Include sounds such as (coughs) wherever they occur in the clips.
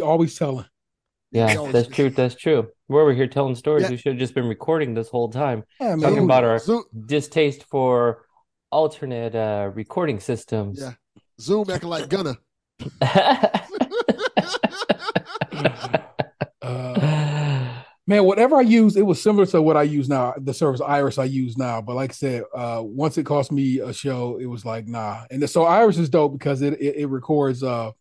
Always telling. Yeah, that's true. That's true. We're over here telling stories. Yeah. We should have just been recording this whole time, Yeah, man. talking about our Zoom, distaste for alternate uh, recording systems. yeah, Zoom acting like Gunner. (laughs) (laughs) Uh, man, whatever I use, it was similar to what I use now. The service Iris I use now, but like I said, uh, once it cost me a show, it was like nah. And so Iris is dope because it it, it records uh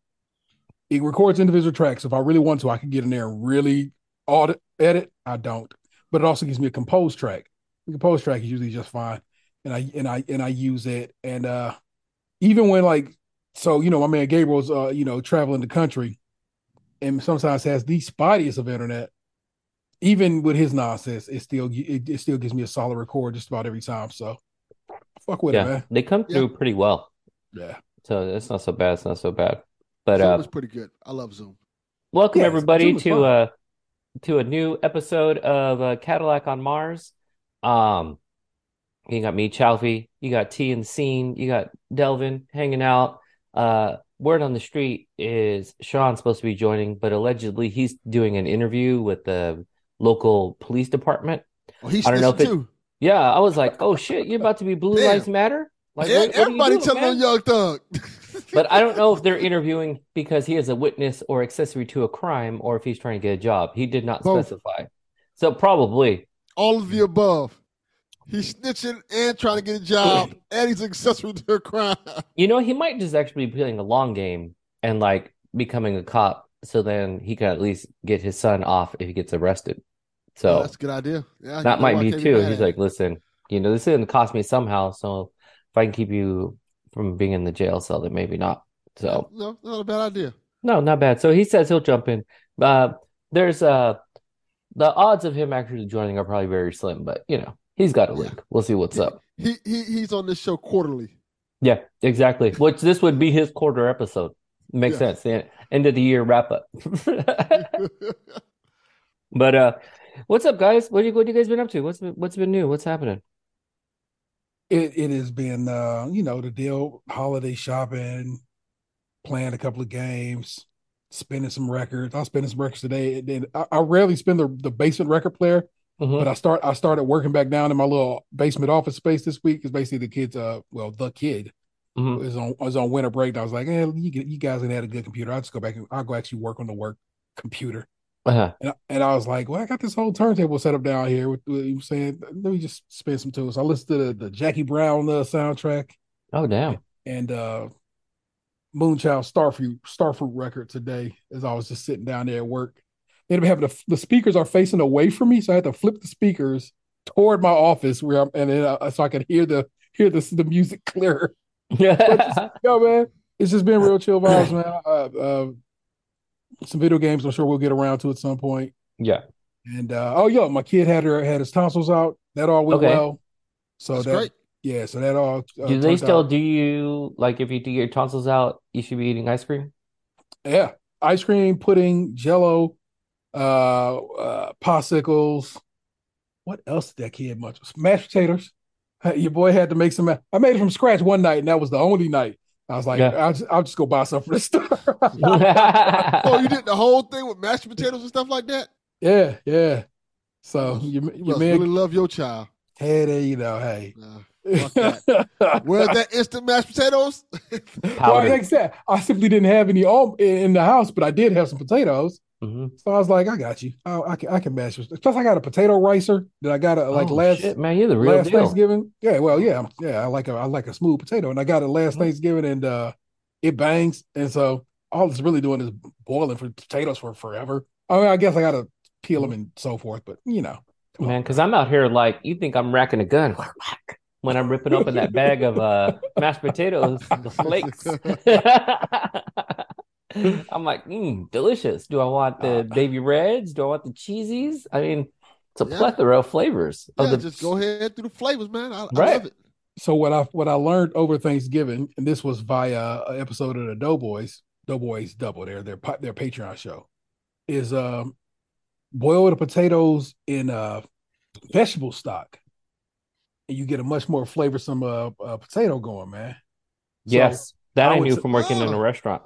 it records individual tracks. If I really want to, I can get in there and really audit edit. I don't, but it also gives me a composed track. The composed track is usually just fine, and I and I and I use it. And uh even when like so, you know, my man Gabriel's uh you know traveling the country and sometimes has the spottiest of internet. Even with his nonsense, it still it, it still gives me a solid record just about every time. So fuck with it, yeah, man. they come Yeah. through pretty well. Yeah. So it's not so bad. It's not so bad. But Zoom uh, is pretty good. I love Zoom. welcome Yeah, everybody Zoom to fun. uh to a new episode of uh, Cadillac on Mars. Um, you got me, Chaufie. You got T and Scene. You got Delvin hanging out. Uh, word on the street is Shaun's supposed to be joining, but allegedly he's doing an interview with the local police department. Oh, he's I don't know if it- too. Yeah, I was like, oh shit, you're about to be Blue (laughs) Damn. Lives Matter? Like, Yeah, what- what are you everybody doing, telling on Young Thug. But I don't know if they're interviewing because he is a witness or accessory to a crime or if he's trying to get a job. He did not Both. specify. So probably. all of the above. He's snitching and trying to get a job, (laughs) and he's accessory to a crime. You know, he might just actually be playing a long game and like becoming a cop so then he can at least get his son off if he gets arrested. Oh, So that's a good idea. Yeah, that might be too. He's like, listen, you know, this is gonna cost me somehow. So if I can keep you from being in the jail cell, that maybe not. So no, not a bad idea. No, not bad. So he says he'll jump in. Uh, there's uh, the odds of him actually joining are probably very slim, but you know, he's got a link. We'll see what's up. He he he's on this show quarterly. Yeah, exactly. Which this would be his quarter episode. Makes Yeah. sense. The end of the year wrap up. (laughs) (laughs) But uh, what's up, guys? What you what you guys been up to? What's been, what's been new? What's happening? It it has been uh, you know, the deal holiday shopping, playing a couple of games, spinning some records. I'll spin some records today. And then I, I rarely spin the, the basement record player, Mhm. but I start I started working back down in my little basement office space this week. is basically the kids uh well the kid Mhm. was on was on winter break. And I was like, eh, you you guys ain't had a good computer. I'll just go back and I'll go actually work on the work computer. Uh-huh. And, I- and I was like, well, I got this whole turntable set up down here. With, with you saying, let me just spin some tunes. I listened to the, the Jackie Brown uh, soundtrack Oh damn. and uh Moonchild Starfruit Starfruit record today as I was just sitting down there at work. Ended up having the, the speakers are facing away from me, so I had to flip the speakers toward my office where I'm, and then uh, so I could hear the hear the the music clearer. Yeah. (laughs) Yo, man, it's just been real chill vibes, man. Uh, uh, some video games. I'm sure we'll get around to at some point. Yeah. And uh, oh, yeah, my kid had her had his tonsils out. That all went Okay. well. So That's that great. yeah, so that all uh, Do they still out- do you like if you do your tonsils out, you should be eating ice cream? yeah, ice cream, pudding, Jello, uh, uh, popsicles. What else did that kid much? Mashed potatoes. Your boy had to make some. I made it from scratch one night, and that was the only night. I was like, Yeah. I'll just, I'll just go buy some for the store. (laughs) Oh, you did the whole thing with mashed potatoes and stuff like that. yeah, yeah. So You You man, really love your child. hey, there you know, hey. Uh, fuck (laughs) Where's that instant mashed potatoes? Well, Powder. like I said, I simply didn't have any in, in the house, but I did have some potatoes. Mhm. So I was like, I got you. I, I can I can mash this. Plus, I got a potato ricer that I got a, like Oh, last shit, man, you're the real last deal. Thanksgiving. Yeah, well, yeah, yeah. I like a I like a smooth potato, and I got it last Mhm. Thanksgiving, and uh, it bangs. And so all it's really doing is boiling for potatoes for forever. I mean, I guess I got to peel them and so forth, but you know. Man, because I'm out here like you think I'm racking a gun (laughs) when I'm ripping open that bag of uh mashed potatoes, the flakes. (laughs) (laughs) (laughs) I'm like, mm, delicious. Do I want the Uh, baby reds? Do I want the cheesies? I mean, it's a Yeah. plethora of flavors. Of the just go ahead through the flavors, man. I, I love it. So what I what I learned over Thanksgiving, and this was via an episode of the Doughboys, Doughboys Double, their their their Patreon show, is um boil the potatoes in uh vegetable stock, and you get a much more flavorsome uh, uh potato going, man. So, yes, that I I knew say- from working in a Oh. restaurant.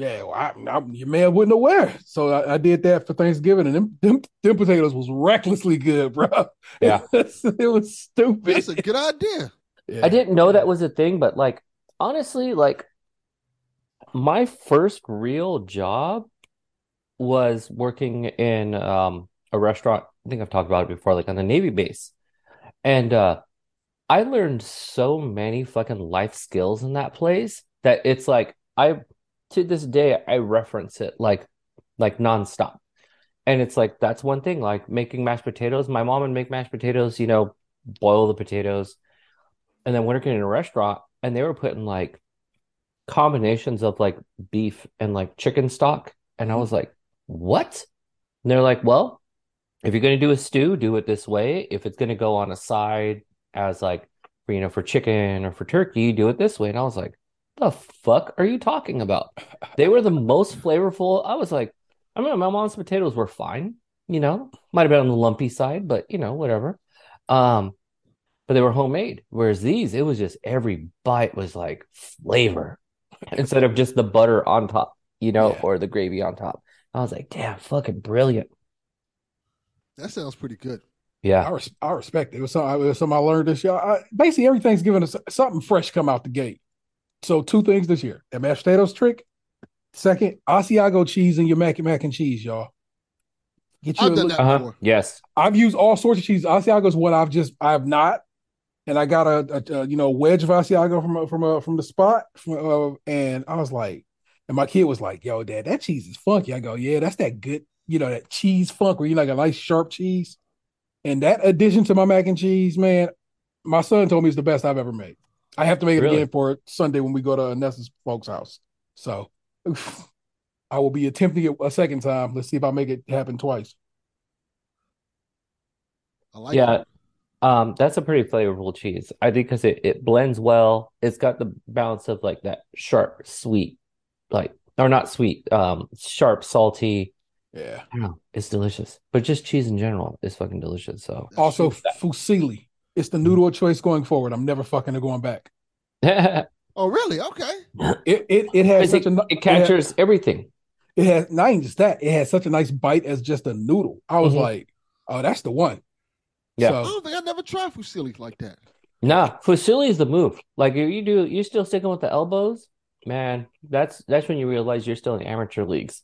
Yeah, well, I, I, your man wasn't aware, so I, I, did that for Thanksgiving, and them, them, them potatoes was recklessly good, bro. (laughs) Yeah, (laughs) it was stupid. That's a good idea. Yeah. I didn't know that was a thing, but like honestly, like my first real job was working in um, a restaurant. I think I've talked about it before, like on the Navy base, and uh, I learned so many fucking life skills in that place that it's like I to this day I reference it like like nonstop. And it's like that's one thing, like making mashed potatoes. My mom would make mashed potatoes, you know, boil the potatoes. And then working in a restaurant, and they were putting like combinations of like beef and like chicken stock. And I mm-hmm. was like, what? And they're like, well, if you're gonna do a stew, do it this way. If it's gonna go on a side as like for you know for chicken or for turkey, do it this way. And I was like, the fuck are you talking about? They were the most flavorful. I was like, I mean, my mom's potatoes were fine, you know, might have been on the lumpy side, but you know, whatever. Um, but they were homemade. Whereas these, it was just every bite was like flavor instead of just the butter on top, you know, yeah. or the gravy on top. I was like, damn, fucking brilliant. That sounds pretty good. Yeah, I, res- I respect it. It was, something, it was something I learned this year. I, basically, everything's giving us something fresh come out the gate. So two things this year: that mashed potatoes trick. Second, Asiago cheese in your mac and mac and cheese, y'all. Get you I've done that uh-huh. before. Yes, I've used all sorts of cheese. Asiago is what I've just I have not, and I got a, a, a you know wedge of Asiago from from a, from the spot, from, uh, and I was like, and my kid was like, "Yo, dad, that cheese is funky." I go, "Yeah, that's that good, you know, that cheese funk where you like a nice sharp cheese." And that addition to my mac and cheese, man, my son told me it's the best I've ever made. I have to make it really? again for Sunday when we go to Nessa's folks' house. So oof, I will be attempting it a second time. Let's see if I make it happen twice. I like yeah. It. Um, that's a pretty flavorful cheese. I think because it, it blends well. It's got the balance of like that sharp, sweet, like or not sweet, um, sharp, salty. Yeah, I don't know. It's delicious, but just cheese in general is fucking delicious. So also fusilli. It's the noodle of choice going forward. I'm never fucking going back. (laughs) oh, really? Okay. It it, it has such it, a it captures it has, everything. It has not even just that. It has such a nice bite as just a noodle. I was mm-hmm. like, oh, that's the one. Yeah. So, I don't think I never tried fusilli like that. Nah, fusilli is the move. Like if you do, you're still sticking with the elbows, man. That's that's when you realize you're still in amateur leagues.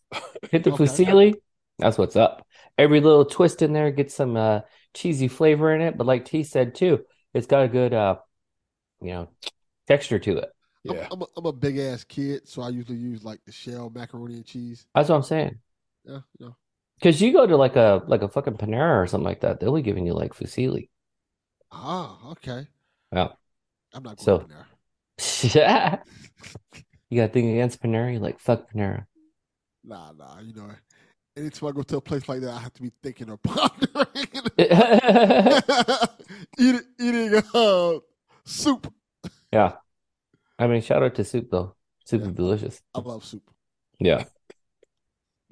Hit the (laughs) okay. fusilli, that's what's up. Every little twist in there gets some uh, cheesy flavor in it, but like T said too, it's got a good uh, you know, texture to it. Yeah, I'm, I'm, a, I'm a big ass kid, so I usually use like the shell macaroni and cheese. That's what I'm saying. Yeah, yeah. Because you go to like a like a fucking Panera or something like that, they'll be giving you like fusilli. Ah, okay. Yeah. I'm not going so, Panera. (laughs) you got to think against Panera. you like fuck Panera. Nah, nah. You know, anytime I go to a place like that, I have to be thinking or pondering. eating eating uh, soup. Yeah. I mean, shout out to soup though. Soup yeah, is delicious. I love soup. Yeah.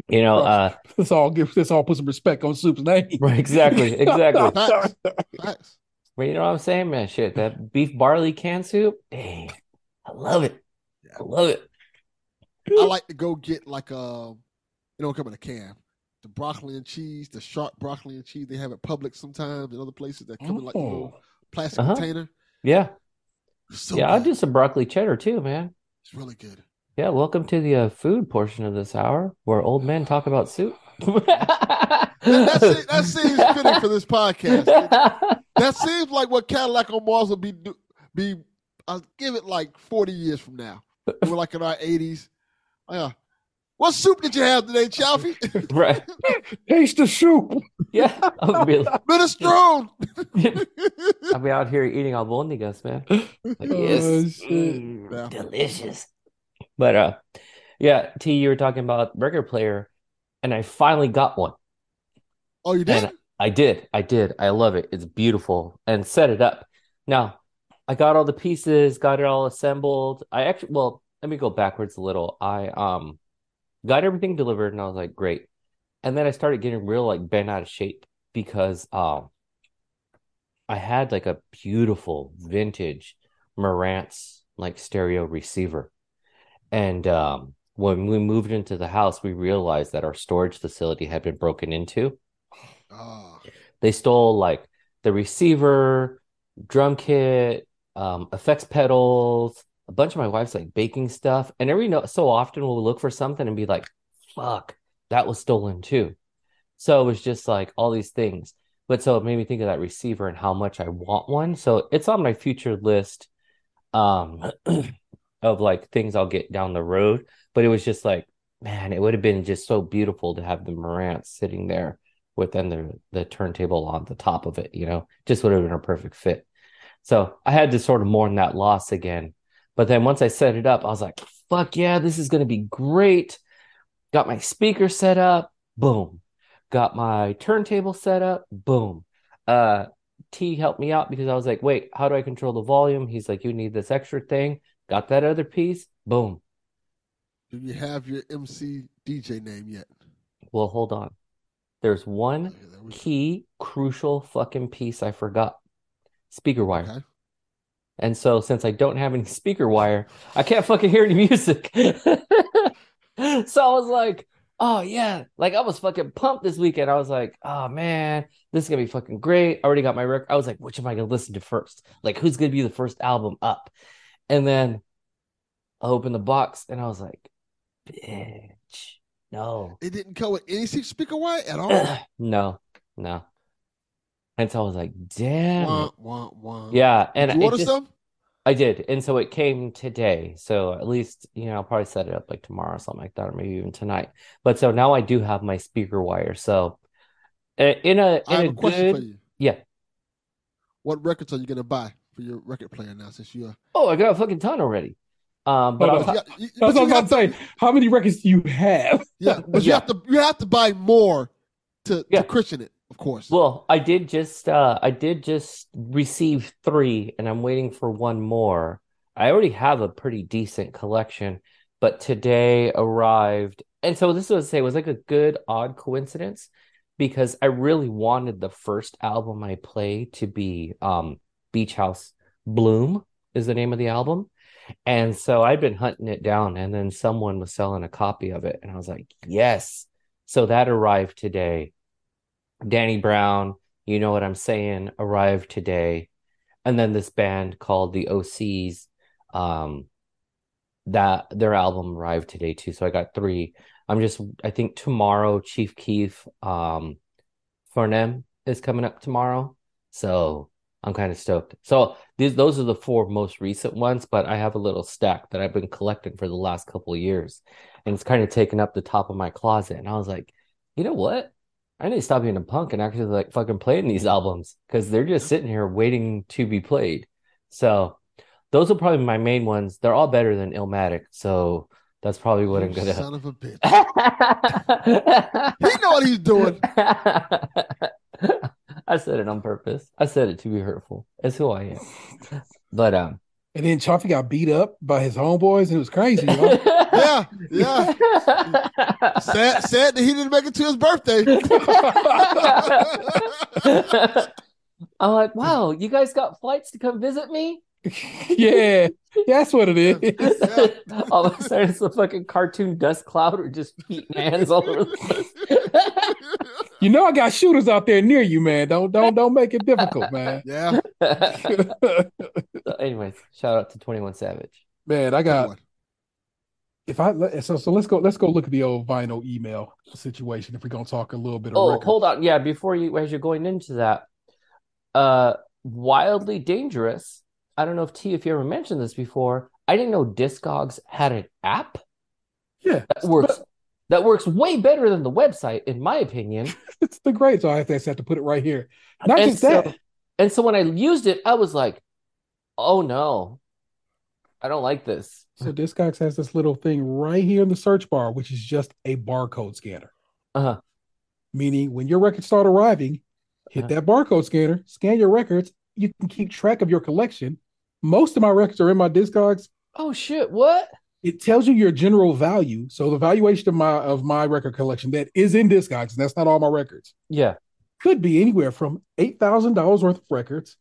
You know, uh (laughs) let's all give let's all put some respect on soup's name. (laughs) Right, exactly, (laughs) exactly. Facts. Facts. Well, you know what I'm saying, man? Shit, that beef barley can soup, dang, I love it. I love it. I like to go get like a, um, it don't come in a can. The broccoli and cheese, the sharp broccoli and cheese they have at Publix sometimes and other places that come oh. in like a little oh. plastic uh-huh. container. Yeah. So yeah, good. I'll do some broccoli cheddar too, man. It's really good. Yeah, welcome to the uh, food portion of this hour where old men talk about soup. that, that, that, (laughs) seems fitting for this podcast. (laughs) that seems like what Cadillac on Mars will be be. I'll give it like forty years from now. (laughs) We're like in our eighties. Oh, yeah, what soup did you have today, Chaufie? (laughs) right. Taste the soup. Yeah. I'll be, like, Minestrone. (laughs) (laughs) I'll be out here eating albondigas, man. Like, oh, yes. Mm, yeah. Delicious. But uh yeah, T, you were talking about record player, and I finally got one. Oh, you did? And I did. I did. I love it. It's beautiful. And set it up. Now, I got all the pieces, got it all assembled. I actually well, let me go backwards a little. I um got everything delivered, and I was like, great. And then I started getting real like bent out of shape because um I had like a beautiful vintage Marantz like stereo receiver. And um when we moved into the house, we realized that our storage facility had been broken into. Ah, They stole like the receiver, drum kit, um, effects pedals, a bunch of my wife's like baking stuff. And every no so often we'll look for something and be like, fuck, that was stolen too. So it was just like all these things. But so it made me think of that receiver and how much I want one. So it's on my future list um (clears throat) of like things I'll get down the road. But it was just like, man, it would have been just so beautiful to have the Marantz sitting there with then the the turntable on the top of it, you know, just would have been a perfect fit. So I had to sort of mourn that loss again. But then once I set it up, I was like, fuck yeah, this is gonna be great. Got my speaker set up, boom. Got my turntable set up, boom. Uh T helped me out because I was like, wait, how do I control the volume? He's like, you need this extra thing. Got that other piece, boom. do you have your MC DJ name yet? Well, hold on. There's one Okay, key crucial fucking piece I forgot. Speaker wire. Okay. And so since I don't have any (laughs) speaker wire, I can't fucking hear any music. (laughs) So I was like, oh yeah, like I was fucking pumped this weekend. I was like, oh man, this is gonna be fucking great. I already got my record. I was like, which am I gonna listen to first? Like, who's gonna be the first album up? And then I opened the box and I was like, bitch, no. It didn't come with any speaker wire at all. (clears throat) no, no. And so I was like, damn. wah, wah, wah. Yeah, and Did you order just- some? I did, and so it came today. So at least, you know, I'll probably set it up like tomorrow or something like that, or maybe even tonight. But so now I do have my speaker wire. So uh, in a I have a a question for good, you. yeah. What records are you gonna buy for your record player now? Since you are, Oh, I got a fucking ton already. Um, but Hold I'll on. ta- you, you- That's what I have was about to, to say. How many records do you have? yeah, but you Yeah. have to you have to buy more to Yeah. to Christian it, of course. well, I did just uh I did just receive three, and I'm waiting for one more. I already have a pretty decent collection, but today arrived, and so this was say was like a good odd coincidence because I really wanted the first album I play to be um Beach House Bloom is the name of the album. And so I'd been hunting it down, and then someone was selling a copy of it, and I was like, yes. So that arrived today. Danny Brown, you know what I'm saying, arrived today. And then this band called the OCs, um, that their album arrived today too. So I got three. I'm just, I think tomorrow, Chief Keef, um, Farnham is coming up tomorrow. So I'm kind of stoked. So these, those are the four most recent ones, but I have a little stack that I've been collecting for the last couple years, and it's kind of taken up the top of my closet. And I was like, you know what? I need to stop being a punk and actually like fucking playing these albums because they're just sitting here waiting to be played. So those are probably my main ones. They're all better than Illmatic, so that's probably what You I'm gonna. son of a bitch. (laughs) He know what he's doing. (laughs) I said it on purpose. I said it to be hurtful. It's who I am. But um, And then Chaufie got beat up by his homeboys, and it was crazy. You know? (laughs) Yeah, yeah. Sad, sad that he didn't make it to his birthday. (laughs) I'm like, wow, you guys got flights to come visit me? (laughs) yeah, that's what it is. Yeah. all of a sudden, it's a fucking cartoon dust cloud or just feet and hands all over the place. (laughs) You know, I got shooters out there near you, man. Don't don't don't make it difficult, man. yeah, So anyways, shout out to 21 Savage. man, I got Good one. If I so so let's go let's go look at the old vinyl email situation if we're gonna talk a little bit Oh, record. hold on. Yeah, before you, as you're going into that, uh, Wildly Dangerous. I don't know if T, if you ever mentioned this before. I didn't know Discogs had an app Yeah, that works that works way better than the website, in my opinion. (laughs) it's the great. So I have to, I have to put it right here. Not And just so- that. And so when I used it, I was like, "Oh no, I don't like this." So Discogs has this little thing right here in the search bar, which is just a barcode scanner. Uh-huh. Meaning, when your records start arriving, hit Uh-huh. that barcode scanner, scan your records. You can keep track of your collection. Most of my records are in my Discogs. Oh shit! What? It tells you your general value. So the valuation of my of my record collection that is in Discogs, and that's not all my records, Yeah. could be anywhere from eight thousand dollars worth of records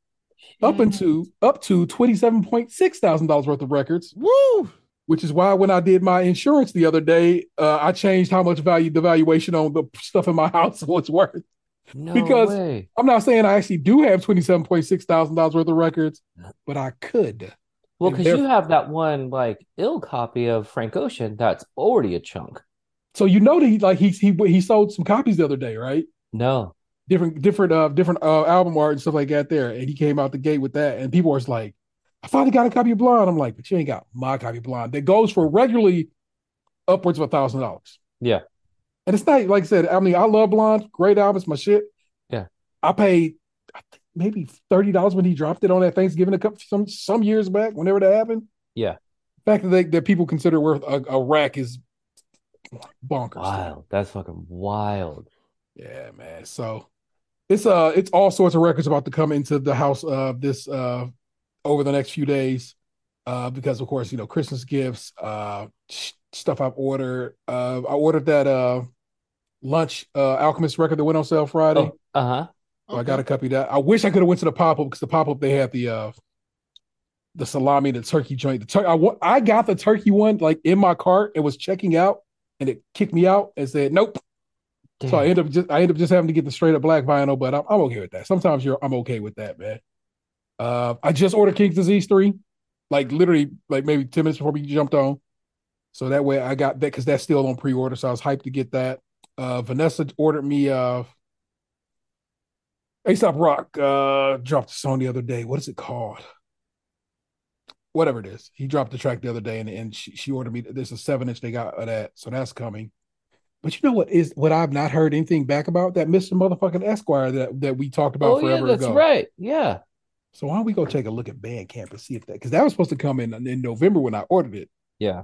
up into up to twenty seven point six thousand dollars worth of records, Woo! which is why when I did my insurance the other day, uh, I changed how much value the valuation on the stuff in my (laughs) house was worth. No Because- way. I'm not saying I actually do have twenty seven point six thousand dollars worth of records, but I could. Well, because you have that one like ill copy of Frank Ocean that's already a chunk. So you know that he like he he he sold some copies the other day, right? No. Different different uh different uh album art and stuff like that there, and he came out the gate with that, and people was like, "I finally got a copy of Blonde." I'm like, "But you ain't got my copy of Blonde." That goes for regularly upwards of a thousand dollars. Yeah. And it's not like I said. I mean, I love Blonde, great album, it's my shit. Yeah. I paid I think maybe thirty dollars when he dropped it on that Thanksgiving a couple some some years back, whenever that happened. Yeah. The fact that they, that people consider worth a, a rack is bonkers. Wild. That's fucking wild. Yeah, man. So it's uh it's all sorts of records about to come into the house of this uh over the next few days. Uh because of course, you know, Christmas gifts, uh sh- stuff I've ordered. Uh I ordered that uh lunch uh alchemist record that went on sale Friday. Oh, uh-huh. So I got a copy of that. I wish I could have went to the pop-up because the pop-up they had the uh the salami, the turkey joint. The tur- I, wa- I got the turkey one like in my cart. It was checking out and it kicked me out and said, Nope. So I end up just I end up just having to get the straight up black vinyl, but I'm, I'm okay with that. Sometimes you're I'm okay with that, man. Uh, I just ordered King's Disease three, like literally like maybe ten minutes before we jumped on. So that way I got that because that's still on pre order. So I was hyped to get that. Uh, Vanessa ordered me uh, Aesop Rock uh, dropped a song the other day. What is it called? Whatever it is, he dropped the track the other day, and, and she, she ordered me. There's a seven inch they got of that, so that's coming. But you know what is what I've not heard anything back about that Mr. Motherfucking Esquire that that we talked about Oh yeah, forever that's ago. right. Yeah. So why don't we go take a look at Bandcamp and see if that because that was supposed to come in in November when I ordered it, Yeah.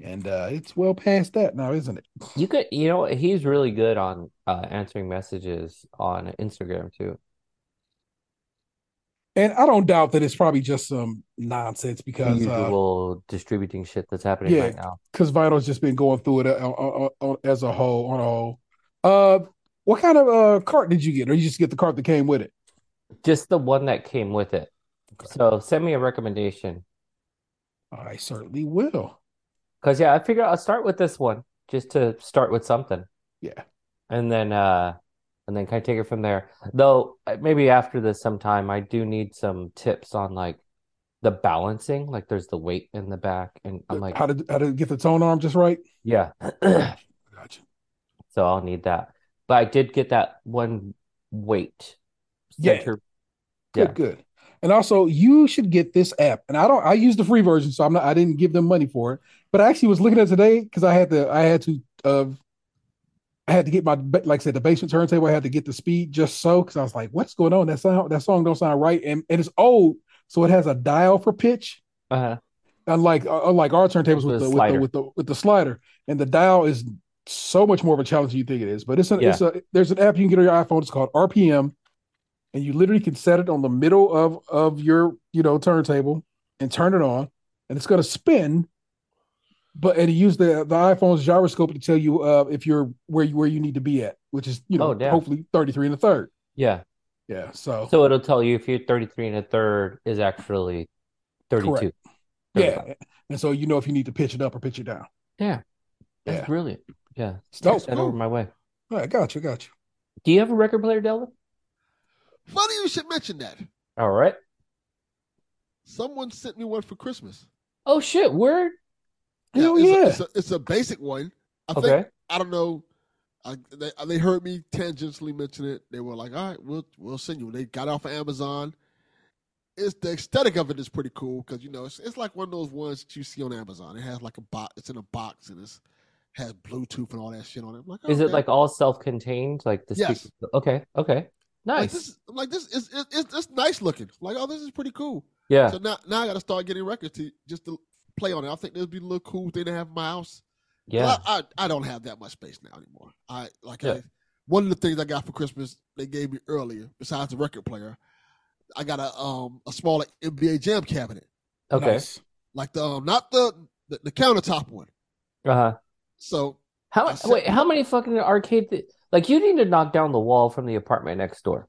and uh it's well past that now, isn't it? You could, you know, he's really good on uh, answering messages on Instagram too. And I don't doubt that it's probably just some nonsense The because uh, usual distributing shit that's happening yeah. right now. because vinyl's just been going through it uh, on, on, on, as a whole on a whole. Uh, what kind of uh cart did you get, or you just get the cart that came with it? Just the one that came with it. So send me a recommendation. I certainly will. Cause yeah, I figure I'll start with this one just to start with something. Yeah. And then uh and then kind of take it from there. Though uh, maybe after this sometime I do need some tips on like the balancing. Like there's the weight in the back and I'm like, how to how to get the tone arm just right. yeah. Gotcha. So I'll need that. But I did get that one weight Yeah. Good, Yeah. good. And also, you should get this app. And I don't. I use the free version, so I'm not. I didn't give them money for it. But I actually was looking at it today because I had to. I had to. Uh, I had to get my like I said the basement turntable. I had to get the speed just so because I was like, "What's going on? That sound that song don't sound right." And and it's old, so it has a dial for pitch. Uh-huh. Unlike uh, unlike our turntables with The with the with the with the slider, and the dial is so much more of a challenge than you think it is. But it's a, it's a there's an app you can get on your iPhone. It's called RPM, and you literally can set it on the middle of of your you know turntable and turn it on, and it's going to spin. But and he used the the iPhone's gyroscope to tell you uh if you're where you where you need to be at, which is you know Oh, hopefully 33 and a third. Yeah. Yeah, so, So it'll tell you if you're 33 and a third is actually 32. Correct. yeah, and so you know if you need to pitch it up or pitch it down. Yeah. That's Yeah. brilliant. Yeah. It's dope. Send that over my way. All right, got you, got you. Do you have a record player, Delvin? Funny you should mention that. All right. Someone sent me one for Christmas. Oh shit, word. Hell it's, yeah. a, it's, a, it's a basic one. I think Okay. I don't know. I, they, they heard me tangentially mention it. They were like, "All right, we'll we'll send you." They got it off of Amazon. It's the aesthetic of it is pretty cool because you know it's, it's like one of those ones that you see on Amazon. It has like a box. It's in a box and it's has Bluetooth and all that shit on it. Like, Is it okay. like all self-contained? Like the Yes. Okay. Okay. Like, Nice. this, like this is it's, it's, it's nice looking. Like, oh, this is pretty cool. Yeah. So now now I got to start getting records to just to play on it. I think this would be a little cool thing to have in my house. Yeah. I, I, I don't have that much space now anymore. I like Yeah. I, one of the things I got for Christmas they gave me earlier, besides the record player, I got a um a smaller NBA Jam cabinet, Okay. Nice. like the um, not the, the the countertop one. Uh-huh. So How I wait, how many fucking arcade th- like you need to knock down the wall from the apartment next door.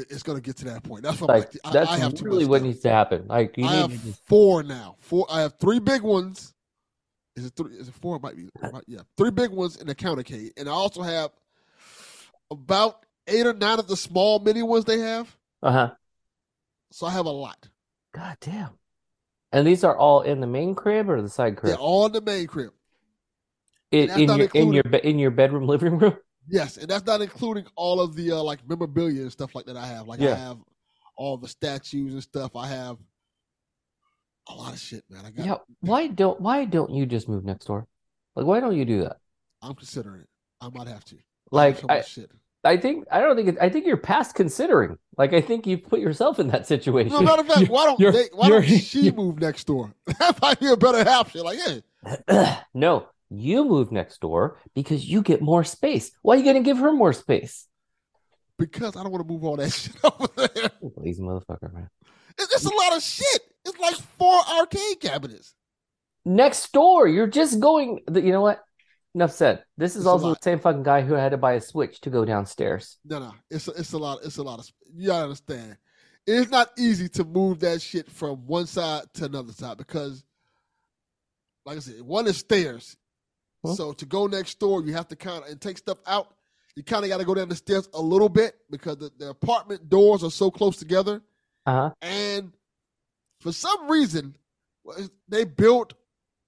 It, it's gonna get to that point. That's what Like I'm like. that's I, I have really what stuff. needs to happen. Like you I need have to just four now. Four. I have three big ones, Is it three? Is it four? It might be. it might- yeah, three big ones in the countercade, and I also have about eight or nine of the small mini ones they have. Uh huh. So I have a lot. God damn. And these are all in the main crib or the side crib? They're all in the main crib. in, in your in your in your bedroom (laughs) living room. Yes, and that's not including all of the uh, like memorabilia and stuff like that. I have like I have all the statues and stuff. I have a lot of shit, man. I got. Yeah. Why don't Why don't you just move next door? Like, why don't you do that? I'm considering it. I might have to. I Like, so I, shit. I think I don't think it, I think you're past considering. Like, I think you put yourself in that situation. No, matter of fact, (laughs) why don't they, why don't she move next door? (laughs) That might be a better option. Like, yeah, (clears throat) no, you move next door because you get more space. Why are you going to give her more space? because I don't want to move all that (laughs) shit over there. Lazy motherfucker, man. It's, it's a lot of shit. It's like four arcade cabinets. Next door, you're just going. You know what? Enough said. This is It's also the same fucking guy who had to buy a switch to go downstairs. No, no, it's a, it's a lot. It's a lot of. You gotta understand. It's not easy to move that shit from one side to another side because, like I said, one is stairs. Huh? So to go next door, you have to kind of and take stuff out. You kind of got to go down the stairs a little bit because the, the apartment doors are so close together. Uh huh. And for some reason, they built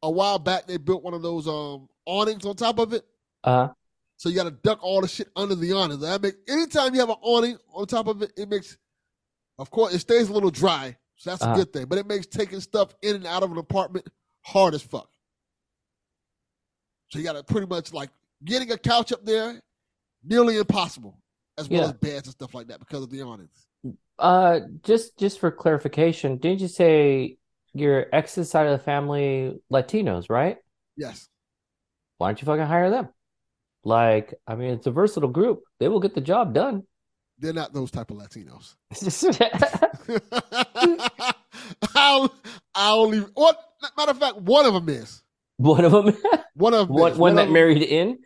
a while back. They built one of those um awnings on top of it. Uh huh. So you got to duck all the shit under the awning. That make anytime you have an awning on top of it, it makes, of course, it stays a little dry. So that's Uh-huh. a good thing. But it makes taking stuff in and out of an apartment hard as fuck. So you got to pretty much like getting a couch up there, nearly impossible, as well Yeah. as beds and stuff like that because of the awnings. Uh, just just for clarification, didn't you say your ex's side of the family Latinos, right? Yes. Why don't you fucking hire them? Like, I mean, it's a versatile group. They will get the job done. They're not those type of Latinos. I'll, I'll only, what, matter of fact, one of them is. Of (laughs) them, One of them one, is. one of married in.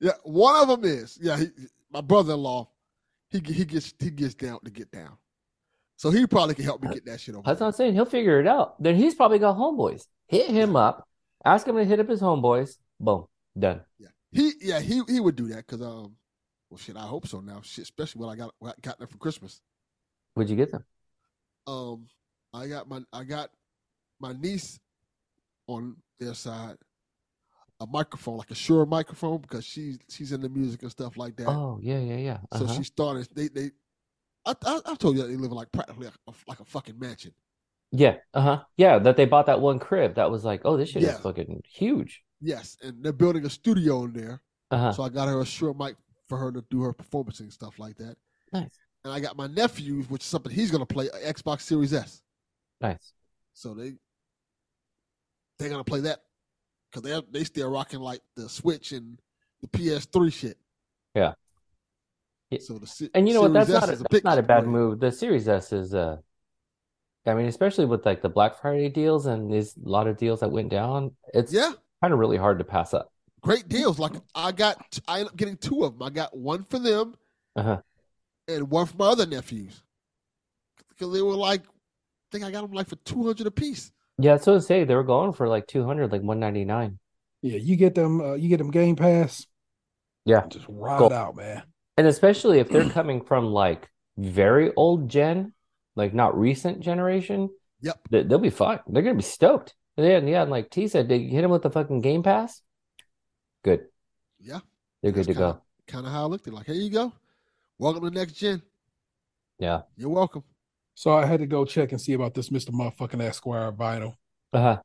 Yeah, one of them is. Yeah, he, my brother-in-law. He he gets he gets down to get down, so he probably can help me get that shit over. That's there. what I'm saying. He'll figure it out. Then he's probably got homeboys. Hit him up. Ask him to hit up his homeboys. Boom, done. Yeah, he yeah he he would do that because um, well shit, I hope so now. Shit, especially when I got what I got them for Christmas. Where'd you get them? Um, I got my I got my niece on their side a microphone like a Shure microphone because she's she's in the music and stuff like that. Oh yeah, yeah, yeah. So Uh-huh. she started. They they. I, I I told you they live in like practically like a, like a fucking mansion. Yeah, uh huh. Yeah, that they bought that one crib. That was like, oh, this shit Yeah. is fucking huge. Yes, and they're building a studio in there. Uh huh. So I got her a Shure mic for her to do her performance and stuff like that. Nice, And I got my nephews, which is something he's gonna play, Xbox Series S. nice. So they they're gonna play that because they they still rocking like the Switch and the PS3 shit. Yeah. So the And you know what? That's S not a, that's not a bad upgrade. move. The Series S is uh I mean, especially with like the Black Friday deals and these a lot of deals that went down, it's Yeah, kind of really hard to pass up. great deals. Like I got, I ended up getting two of them. I got one for them Uh-huh. and one for my other nephews because they were like, I think I got them like for two hundred a piece. Yeah, that's what I say. They were going for like 200, like 199. Yeah, you get them. Uh, you get them Game Pass. Yeah. just ride Cool. out, man. And especially if they're (clears throat) coming from like very old gen, like not recent generation, Yep. they, they'll be fine. They're gonna be stoked. And yeah, and yeah, and like T said, they hit them with the fucking Game Pass. Good. Yeah, They're good to That's go. kind of how I looked at it. Like, here you go. Welcome to the next gen. Yeah. You're welcome. So I had to go check and see about this Mr. Motherfucking Esquire vinyl. Uh-huh.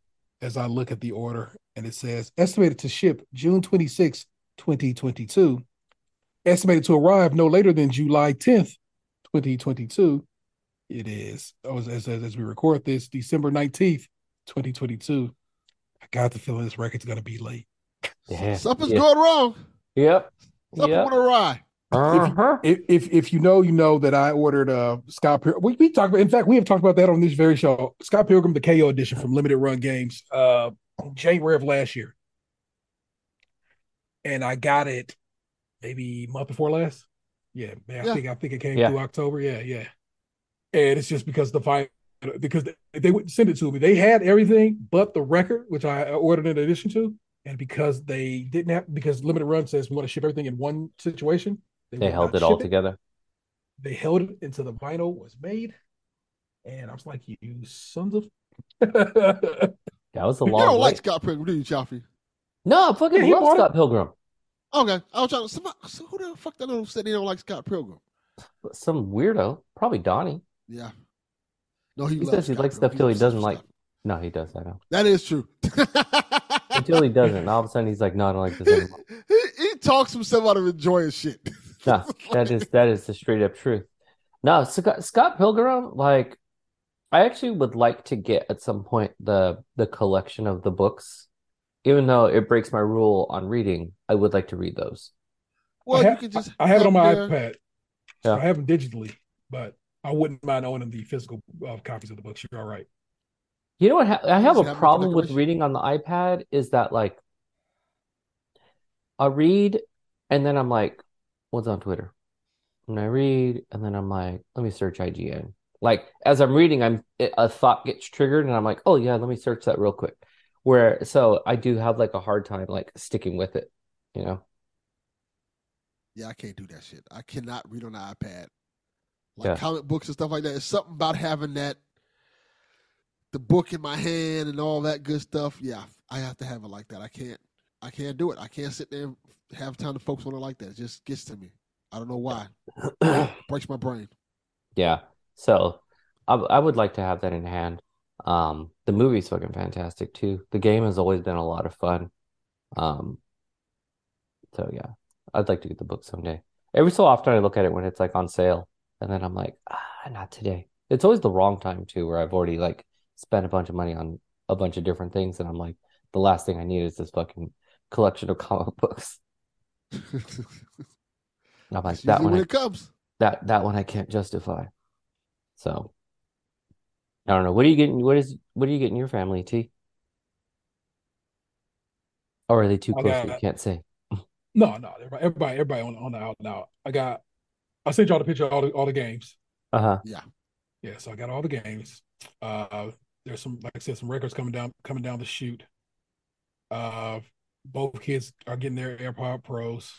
As I look at the order, and it says estimated to ship June 26, 2022. Estimated to arrive no later than July 10th, 2022. It is, oh, as, as, as we record this, December 19th, 2022. I got the feeling this record's going to be late. Yeah. Something's yeah. going wrong. Yep. Something Yep. went awry. Uh-huh. If, if if you know, you know that I ordered uh Scott Pilgrim. We, we talked about, in fact, we have talked about that on this very show. Scott Pilgrim, the KO edition from Limited Run Games, uh, January of last year, and I got it maybe a month before last. Yeah, man, I Yeah. think I think it came Yeah. through October. Yeah, yeah, and it's just because the vinyl because they, they wouldn't send it to me. They had everything but the record, which I ordered in addition to. And because they didn't have, because limited run says we want to ship everything in one situation, They held it all together. They held it until the vinyl was made. And I was like, you sons of. (laughs) That was a You long don't like. Scott Pilgrim, do you, Chaufie? No, I fucking Yeah, he love bought it. Scott Pilgrim. Okay, I was trying to. Somebody, so who the fuck that little said they don't like Scott Pilgrim? Some weirdo, probably Donnie. Yeah. No, he, He says he Scott likes Pilgrim. stuff till he doesn't like. stuff. No, he does. I know. That is true. Until he doesn't, and (laughs) all of a sudden he's like, "No, I don't like this anymore." (laughs) he, he talks himself out of enjoying shit. No, that is that is the straight up truth. No, Scott, Scott Pilgrim, like, I actually would like to get at some point the the collection of the books, even though it breaks my rule on reading. I would like to read those. Well, I you have, can just. I have it on my there. iPad. So Yeah. I have them digitally, but I wouldn't mind owning the physical uh, copies of the books. You're all right. You know what? Ha I have Just a problem with reading on the iPad is that like I read and then I'm like, what's on Twitter? And I read and then I'm like, let me search IGN. Like as I'm reading, I'm a thought gets triggered and I'm like, oh yeah, let me search that real quick. Where so I do have like a hard time like sticking with it, you know? Yeah, I can't do that shit. I cannot read on the iPad. Like Yeah. comic books and stuff like that. It's something about having that, the book in my hand and all that good stuff. Yeah, I have to have it like that. I can't. I can't do it. I can't sit there and have time to focus on it like that. It just gets to me. I don't know why. (clears throat) Breaks my brain. Yeah. So I, I would like to have that in hand. Um, the movie's fucking fantastic too. The game has always been a lot of fun. Um, so yeah, I'd like to get the book someday. Every so often I look at it when it's like on sale, and then I'm like, ah, not today. It's always the wrong time too, where I've already like spent a bunch of money on a bunch of different things, and I'm like, the last thing I need is this fucking collection of comic books. (laughs) I'm like, that one I it comes. that that one I can't justify. So I don't know. What are you getting? What is what are you getting your family, T? Or are they too I close that you can't say? (laughs) No, no, everybody, everybody, everybody on on the out and out. I got. I sent y'all the picture of all the all the games. Uh-huh. Yeah. Yeah, so I got all the games. Uh, there's some, like I said, some records coming down coming down the chute. Uh, both kids are getting their AirPod Pros.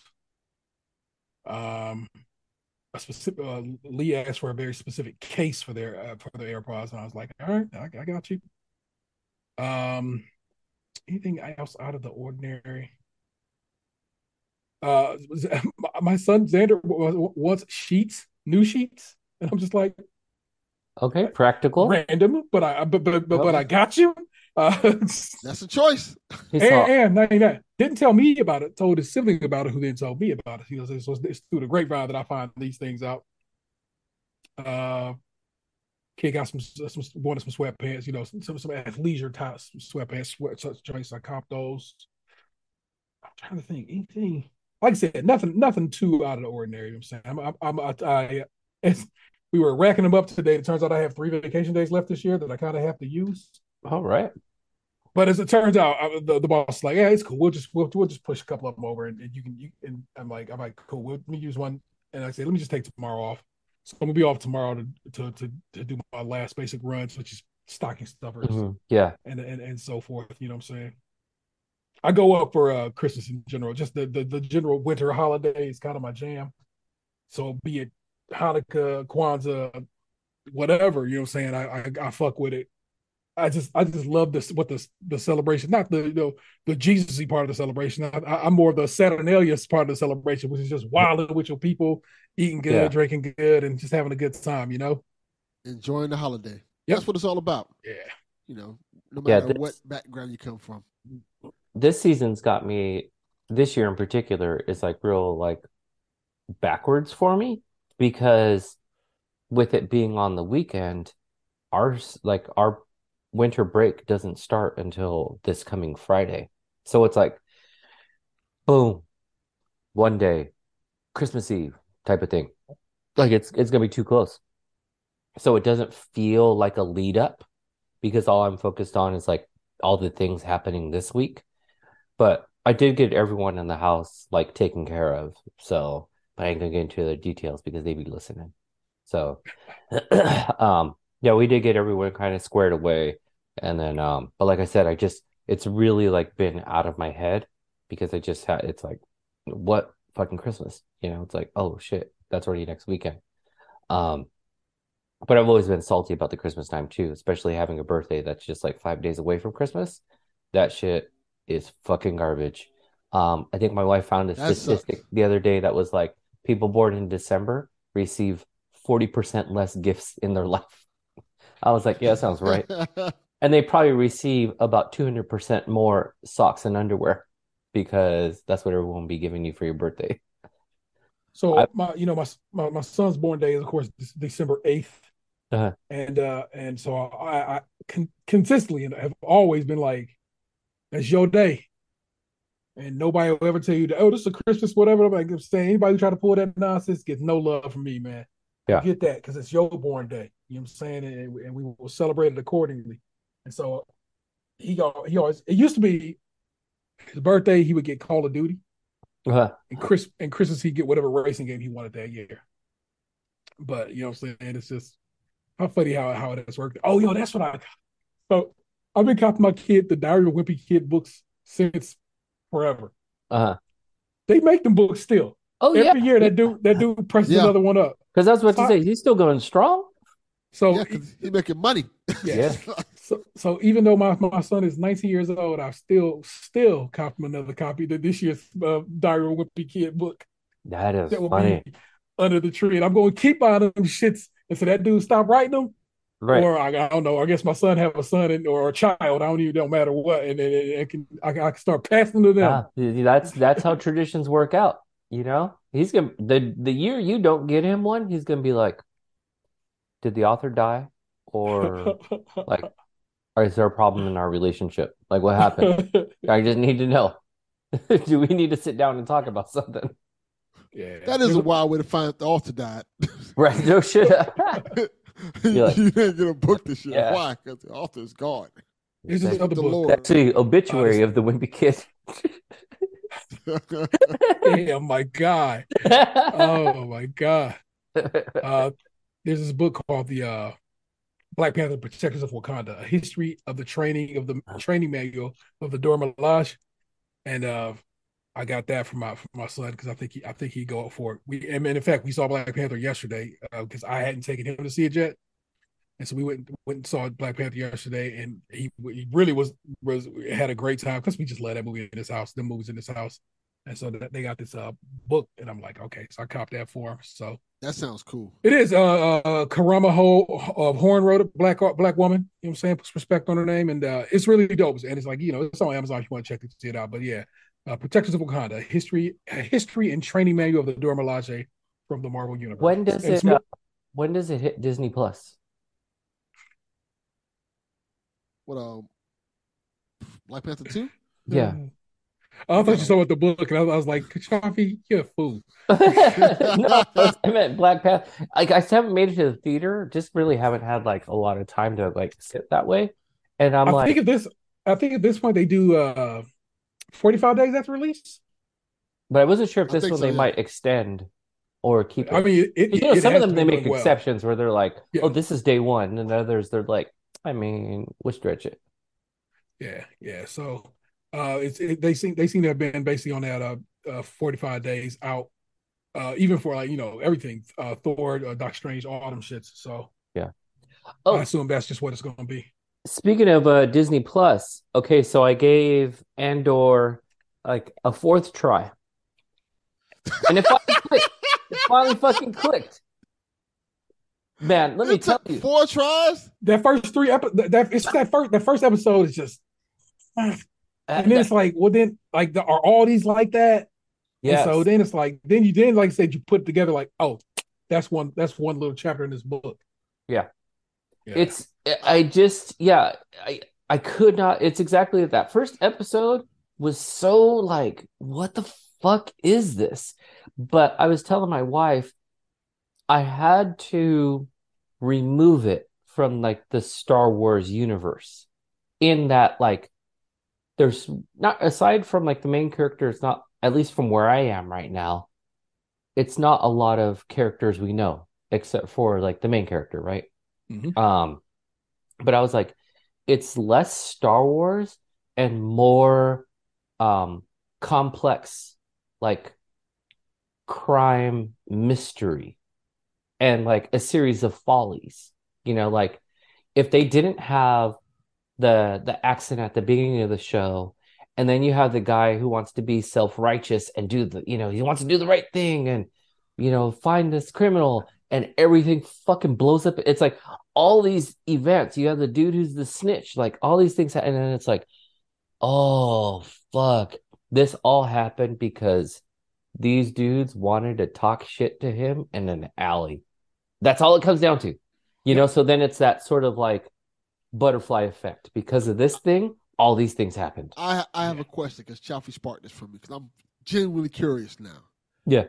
Um, a specific uh, Lee asked for a very specific case for their uh, for their AirPods, and I was like, all right, I, I got you. Um, anything else out of the ordinary? Uh, (laughs) my, son Xander wa- wa- wants sheets, new sheets, and I'm just like Okay, practical. random, but I but but but, but I got you. Uh, That's a choice. And, saw and not even that, didn't tell me about it. Told his sibling about it, who then told me about it. He goes, "It's, it's through the grapevine that I find these things out." Uh, kid got some some wanted some sweatpants, you know, some some, some athleisure type sweatpants, sweat such joints. I copped those. I'm trying to think anything. Like I said, nothing nothing too out of the ordinary. You know what I'm saying, I'm, I'm, I, I, it's, we were racking them up today. It turns out I have three vacation days left this year that I kind of have to use. All right. But as it turns out, the, the boss is like, yeah, it's cool. We'll just we'll, we'll just push a couple of them over, and, and you can. You, and I'm like, I'm like, cool. We'll, let me use one, and I say, let me just take tomorrow off. So I'm gonna be off tomorrow to to to, to do my last basic runs, which is stocking stuffers Mhm. Yeah. and, and and so forth. You know what I'm saying? I go up for uh Christmas in general. Just the the, the general winter holiday is kind of my jam. So be it Hanukkah, Kwanzaa, whatever. You know what I'm saying? I I, I fuck with it. I just I just love this what the the celebration, not the you know the Jesusy part of the celebration. I, I, I'm more of the Saturnalia part of the celebration, which is just wilding with your people, eating good, Yeah. drinking good, and just having a good time. You know? Enjoying the holiday. Yep. That's what it's all about. Yeah. You know, no Yeah, matter this- what background you come from. This season's got me this year in particular is like real like backwards for me because with it being on the weekend, our like our winter break doesn't start until this coming Friday. So it's like boom, one day, Christmas Eve type of thing. Like it's it's gonna be too close. So it doesn't feel like a lead up because all I'm focused on is like all the things happening this week. But I did get everyone in the house like taken care of. So but I ain't gonna get into the details because they'd be listening. So (clears throat) um Yeah, we did get everyone kind of squared away. And then um but like I said, I just it's really like been out of my head because I just had it's like what fucking Christmas, you know? It's like, oh shit, that's already next weekend. Um but I've always been salty about the Christmas time too, especially having a birthday that's just like 5 days away from Christmas. That shit is fucking garbage. Um I think my wife found a That statistic sucks. the other day that was like people born in December receive 40% less gifts in their (laughs) life. I was like, yeah, that sounds right. (laughs) And they probably receive about 200% more socks and underwear because that's what everyone will be giving you for your birthday. So I- my, you know, my my, my son's born day is of course December eighth, Uh-huh. and uh, and so I, I con- consistently and have always been like, "That's your day," and nobody will ever tell you, that, "Oh, this is a Christmas whatever." I'm like, I'm saying anybody who try to pull that nonsense gets no love from me, man. Yeah. get that because it's your born day. You know what I'm saying, and, and we will celebrate it accordingly. And so he go, he always it used to be his birthday he would get Call of Duty Uh, and Chris and Christmas he'd get whatever racing game he wanted that year. But you know what I'm saying? It's just how funny how how it has worked. Oh, yo, that's what I so I've been copying my kid the Diary of a Wimpy Kid books since forever. uh-huh. They make them books still. Oh, yeah. Every year that dude that dude presses Yeah. another one up. Because that's what you So- say. He's still going strong. So yeah, because he's making money. Yeah. (laughs) so so even though my, my son is 19 years old, I still still him another copy of this year's uh, Diary of a Wimpy Kid book. That is that funny. under the tree. And I'm going to keep buying them shits until that dude stop writing them. Right. Or I, I don't know. I guess my son have a son and, or a child. I don't even don't matter what, and it can I, can- I can start passing to them. Ah, that's that's how traditions work out. You know, he's gonna the the year you don't get him one, he's gonna be like, did the author die, or (laughs) like, is there a problem in our relationship? Like, what happened? (laughs) I just need to know. (laughs) Do we need to sit down and talk about something? yeah, That is a wild way to find out the author died. (laughs) Right? No shit. you, like- didn't get a book this year. Yeah. Why? Because the author is gone. This is That's another the book. Lord. actually obituary of the wimpy kid. Yeah, my God. Oh my God. Uh, there's this book called the uh, Black Panther Protectors of Wakanda: A History of the Training of the Training Manual of the Dora Milaje, and uh, I got that from my from my son because I think he I think he'd go up for it. We and in fact we saw Black Panther yesterday because I hadn't taken him to see it yet, and so we went went and saw Black Panther yesterday, and he he really was was had a great time because we just love that movie in this house, the movies in this house, and so that, they got this uh book, and I'm like, okay, so I copped that for him. So that sounds cool. it is uh, uh Karama Ho of Horne wrote it, black black woman. You know what I'm saying? Puts respect on her name, and uh, it's really dope. And it's like you know, it's on Amazon if you want to check it, see it out. But yeah, uh, Protectors of Wakanda: History, History and Training Manual of the Dora Milaje from the Marvel Universe. when does And it? it's Uh, when does it hit Disney Plus? What um, Black Panther two? Yeah. I thought you saw with the book, and I was, I was like, Chaufie, you're a fool. no, (laughs) I meant Black Panther. Like I haven't made it to the theater. Just really haven't had like a lot of time to like sit that way. And I'm I like, think at this, I think at this point they do uh 45 days after release. but I wasn't sure if this one so, they yeah. might extend or keep it. I mean, it, you know, it some of them they make well. exceptions where they're like, Yeah. "Oh, this is day one," and others they're like, "I mean, we'll stretch it." Yeah, yeah. So uh it's it, they seem they seem to have been basically on that uh, uh 45 days out uh even for like you know everything uh Thor, uh, Doctor Strange, all them shits. So Oh, I assume that's just what it's going to be. Speaking of uh, Disney Plus, okay, so I gave Andor like a fourth try, and it finally clicked. (laughs) It finally fucking clicked. Man, let me tell you, four tries. That first three episodes that, that it's that first that first episode is just and then it's like, well then like the, are all these like that? Yeah. So then it's like then you then like I said you put together like, oh, that's one that's one little chapter in this book. Yeah. Yeah. it's I just yeah, I I could not. It's exactly that. First episode was so like, what the fuck is this? But I was telling my wife, I had to remove it from like the Star Wars universe. In that, like, there's not aside from like the main character, it's not at least from where I am right now, it's not a lot of characters we know except for like the main character, right? Mhm. Um, but I was like, it's less Star Wars and more um complex like crime mystery and like a series of follies. You know, like if they didn't have the the accent at the beginning of the show. And then you have the guy who wants to be self-righteous and do the you know he wants to do the right thing and you know find this criminal and everything fucking blows up. It's like all these events you have the dude who's the snitch like all these things and then it's like oh fuck. This all happened because these dudes wanted to talk shit to him in an alley. That's all it comes down to you know? So then it's that sort of like butterfly effect because of this thing all these things happened I I have a question because Chaufie sparked this for me because I'm genuinely curious now. Yeah.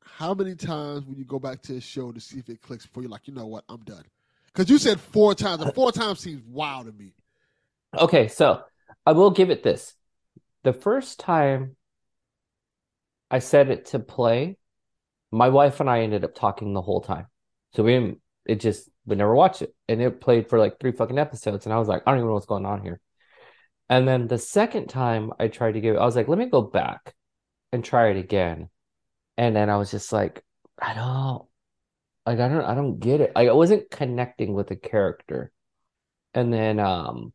How many times will you go back to a show to see if it clicks before you're like, you know what, I'm done? Because you said four times, and four times seems wild to me. Okay, so I will give it this. The first time I set it to play, my wife and I ended up talking the whole time. So we didn't, it just, we never watched it. And it played for like three fucking episodes. And I was like, I don't even know what's going on here. And then the second time I tried to give it, I was like, let me go back and try it again. And then I was just like, I don't, like, I don't, I don't get it. Like, I wasn't connecting with the character. And then, um,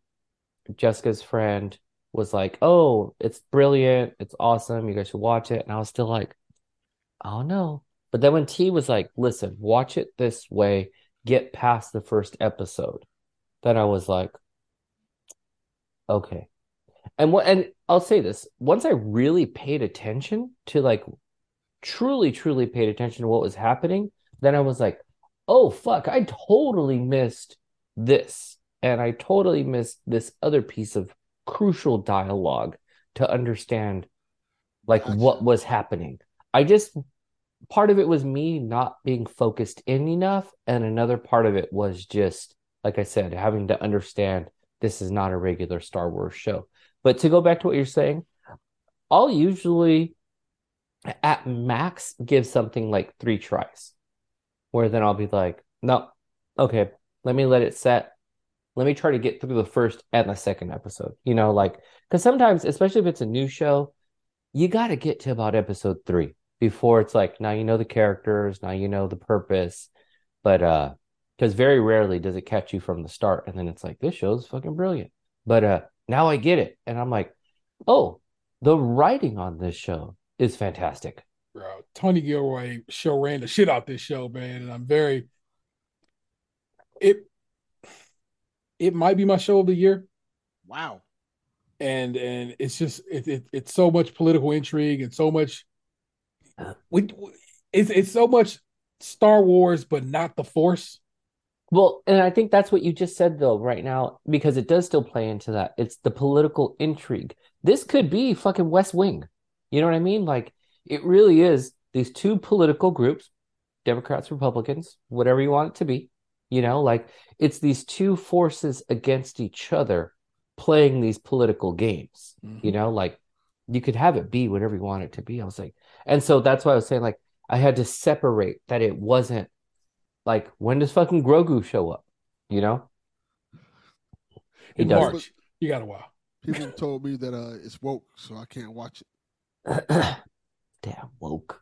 Jessica's friend was like, "Oh, it's brilliant. It's awesome. You guys should watch it." And I was still like, "Oh no." But then when T was like, "Listen, watch it this way. Get past the first episode." Then I was like, "Okay." And what and I'll say this, once I really paid attention to like truly truly paid attention to what was happening, then I was like, "Oh fuck, I totally missed this." And I totally missed this other piece of crucial dialogue to understand like what was happening. I just part of it was me not being focused in enough, and another part of it was just like I said, having to understand this is not a regular Star Wars show. But to go back to what you're saying, I'll usually at max give something like three tries, where then I'll be like, no, okay, let me let it set let me try to get through the first and the second episode. You know, like because sometimes, especially if it's a new show, you got to get to about episode three before it's like now you know the characters, now you know the purpose. But uh, because very rarely does it catch you from the start, and then it's like this show's fucking brilliant. But uh, now I get it, and I'm like, oh, the writing on this show is fantastic. Bro, Tony Gilroy show ran the shit out this show, man, and I'm very it it might be my show of the year. Wow. and and it's just it, it it's so much political intrigue and so much we it's it's so much Star Wars but not the Force. Well, and I think that's what you just said though right now because it does still play into that. It's the political intrigue. This could be fucking West Wing. You know what I mean? Like it really is these two political groups, Democrats, Republicans, whatever you want it to be. You know, like it's these two forces against each other playing these political games. You mm-hmm. know, like you could have it be whatever you want it to be. I was like, and so that's why I was saying like I had to separate that it wasn't like when does fucking Grogu show up? You know? He in does. March. You got a while. People told me that uh, it's woke, so I can't watch it. (clears throat) Damn woke.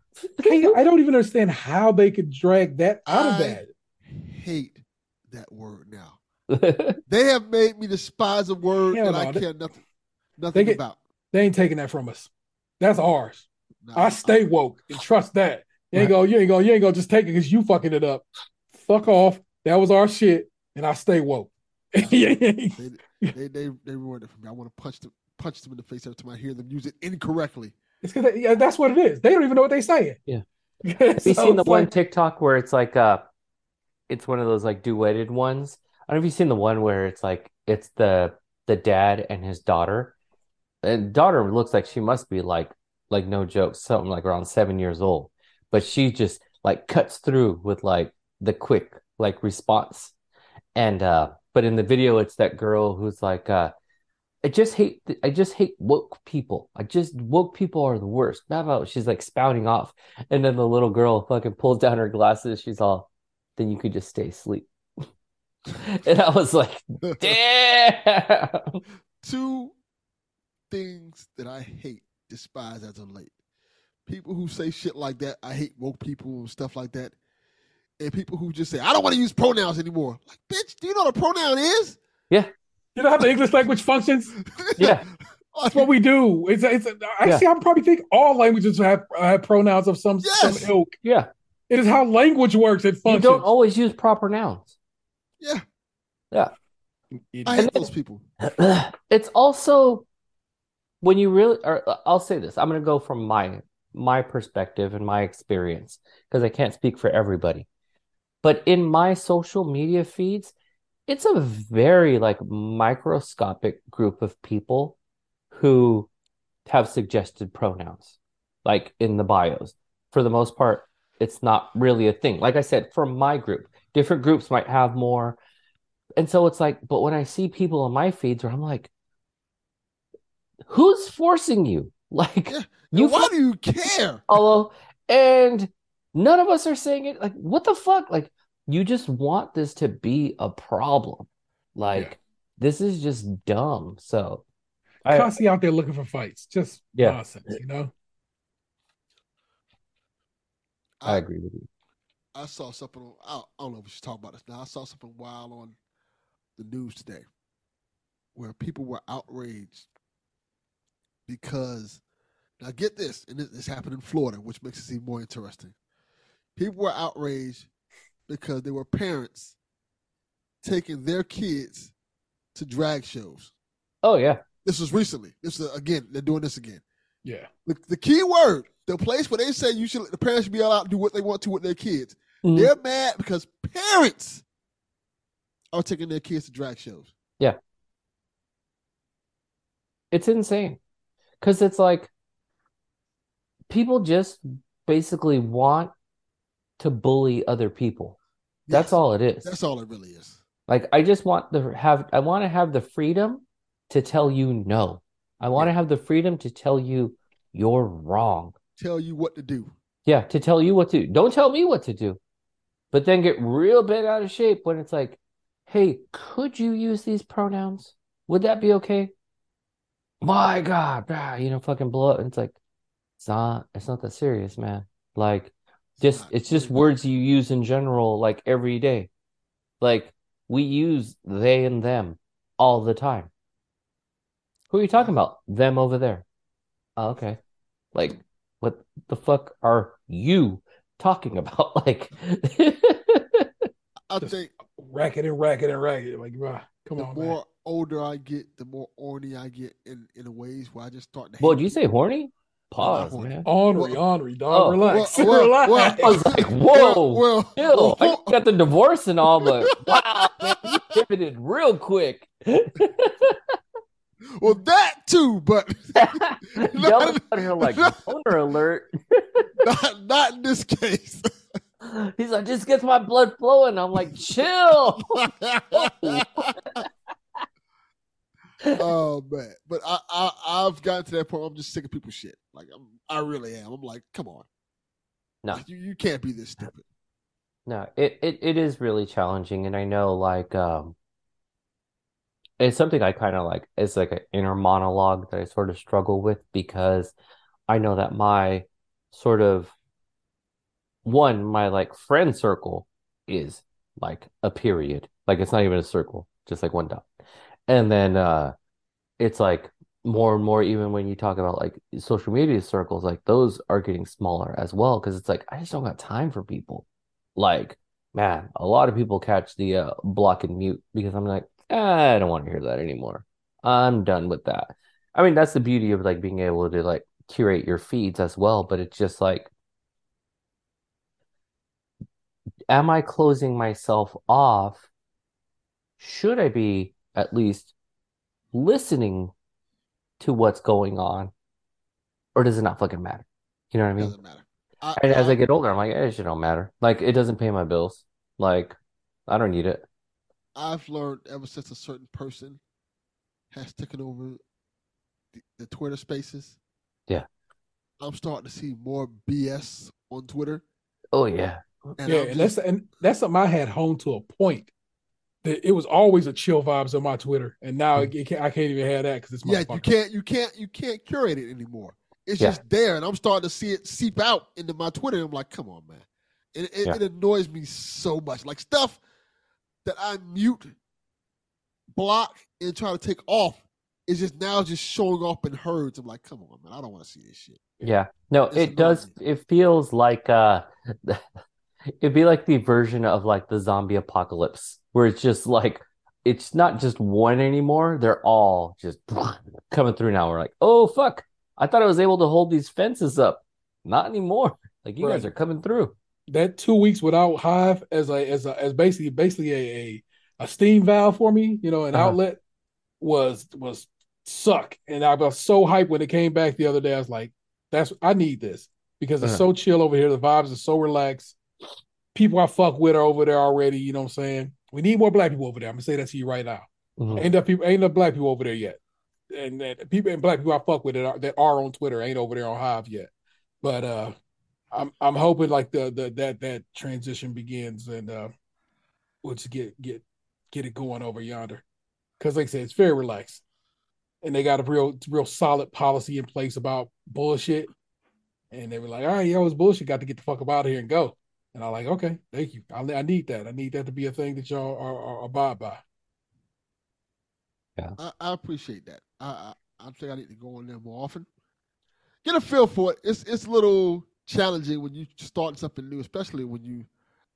I, I don't even understand how they could drag that out of I- that. Hate that word now. (laughs) They have made me despise a word Hell that no, I they- care nothing, they nothing get- about. They ain't taking that from us. That's ours. Nah, I stay woke and trust that. You ain't Right. gonna, you ain't gonna, you ain't gonna just take it because you fucking it up. Fuck off. That was our shit, and I stay woke. (laughs) They, they, they, they ruined it for me. I want to punch them, punch them in the face every time I hear them use it incorrectly. It's because yeah, that's what it is. They don't even know what they're saying. Yeah. (laughs) Have Have you seen the one TikTok where it's like uh it's one of those like duetted ones? I don't know if you've seen the one where it's like it's the the dad and his daughter. And daughter looks like she must be like like no joke, something like around seven years old. But she just like cuts through with like the quick like response. And uh but in the video it's that girl who's like uh I just hate I just hate woke people. I just woke people are the worst. Blah, blah. She's like spouting off. And then the little girl fucking pulls down her glasses. She's all, then you could just stay asleep. (laughs) and I was like, (laughs) damn. Two things that I hate, despise as of late. People who say shit like that. I hate woke people and stuff like that. And people who just say, I don't want to use pronouns anymore. Like, bitch, do you know what a pronoun is? Yeah. You know how the English language functions? (laughs) Yeah. That's what we do. It's it's actually I probably think all languages have have pronouns of some Yes. some ilk. Yeah. It is how language works. It functions. You don't always use proper nouns. Yeah. Yeah. I hate those people. (clears throat) it's also when you really or uh, I'll say this. I'm going to go from my my perspective and my experience because I can't speak for everybody. But in my social media feeds, it's a very like microscopic group of people who have suggested pronouns like in the bios. For the most part, it's not really a thing. Like I said, for my group, different groups might have more and so it's like, but when I see people on my feeds where I'm like, who's forcing you? (laughs) Like, Yeah. you Why do you care? follow, and none of us are saying it. Like, what the fuck? Like, you just want this to be a problem. Like, Yeah. this is just dumb. So, I, constantly out there looking for fights. Just Yeah. nonsense, you know. I agree with you. I saw something on, I, I don't know if we should talk about this now. I saw something wild on the news today where people were outraged because, now get this, and this, this happened in Florida, which makes it even more interesting. People were outraged because there were parents taking their kids to drag shows. Oh yeah, This was recently. This is again, they're doing this again. Yeah. The, the key word, the place where they say you should, the parents should be allowed to do what they want to with their kids. Mhm. They're mad because parents are taking their kids to drag shows. Yeah. It's insane because it's like people just basically want to bully other people. That's all it is. That's all it really is. Like I just want to have I want to have the freedom to tell you no. I want to have the freedom to tell you you're wrong. Tell you what to do. Yeah, to tell you what to do. don't tell me what to do. But then get real bent out of shape when it's like, "Hey, could you use these pronouns? Would that be okay?" My God, you know, fucking blow up. And it's like, it's not it's not that serious, man. Like just it's just words you use in general like every day like we use they and them all the time who are you talking about them over there oh, okay like what the fuck are you talking (laughs) about like (laughs) I Just think Racket and racket and racket. Like, bruh, come the on, more man. Older I get, the more horny I get in, in the ways where I just start to well hate did you say horny pause horny. man Ornery, Well- ornery, dog. Oh. relax. (laughs) Well, well, relax. well, i was like whoa Well, Chill. I well, got the divorce and all, but wow, man, you pivoted real quick. (laughs) well, that too, but (laughs) Delvin's out here like boner alert. not, not in this case. He's like, just gets my blood flowing. I'm like, chill. Oh man, but I, I I've gotten to that point. Where I'm just sick of people's shit. Like I'm, I really am. I'm like, come on, No. Like, you, you can't be this stupid. No, it, it, it is really challenging, and I know like um it's something I kind of like it's like an inner monologue that I sort of struggle with because I know that my sort of one, my like friend circle is like a period. Like it's not even a circle, just like one dot. And then uh it's like more and more even when you talk about like social media circles, like those are getting smaller as well because it's like I just don't got time for people. Like, man, a lot of people catch the uh, block and mute because I'm like, "Ah, I don't want to hear that anymore. I'm done with that. I mean, that's the beauty of like being able to like curate your feeds as well, but it's just like, am I closing myself off? Should I be at least listening to what's going on? Or does it not fucking matter? You know what I mean? Doesn't matter. I, And as I I- get older, I'm like, eh, it should don't matter. Like, it doesn't pay my bills. Like, I don't need it. I've learned ever since a certain person has taken over the, the Twitter spaces. Yeah. I'm starting to see more BS on Twitter. Oh, yeah. And yeah, I'm and that's and that's something I had home to a point. The, it was always a chill vibes on my Twitter, and now it, it can't, I can't even have that because it's Yeah, you can't you can't you can't curate it anymore. It's Yeah. just there, and I'm starting to see it seep out into my Twitter. And I'm like, come on, man. It it, Yeah. it annoys me so much. Like stuff that I mute, block, and try to take off is just now just showing up in herds. I'm like, come on, man. I don't want to see this shit. Yeah. No, It's it does. annoying. It feels like uh, (laughs) it'd be like the version of like the zombie apocalypse, where it's just like it's not just one anymore. They're all just (laughs) coming through now. We're like, oh fuck! I thought I was able to hold these fences up. Not anymore. Like you guys are coming through. that two weeks without Hive as a as a as basically basically a a, a steam valve for me, you know, an Uh-huh. outlet was was suck. And I was so hyped when it came back the other day. I was like, that's I need this because it's Uh-huh. so chill over here. The vibes are so relaxed. People I fuck with are over there already. You know what I'm saying? We need more black people over there. I'm gonna say that to you right now. Mhm. Ain't enough people, ain't enough black people over there yet. And, and people and black people I fuck with that are, that are on Twitter ain't over there on Hive yet. But uh I'm I'm hoping like the the that that transition begins and uh we'll just get get get it going over yonder. Cause like I said, it's very relaxed. And they got a real real solid policy in place about bullshit. And they were like, all right, yo, it's bullshit. Got to get the fuck up out of here and go. And I'm like, okay, thank you. I, I need that. I need that to be a thing that y'all are, are abide by. I, I appreciate that. I, I I'm saying I need to go on there more often. Get a feel for it. It's it's a little challenging when you start something new, especially when you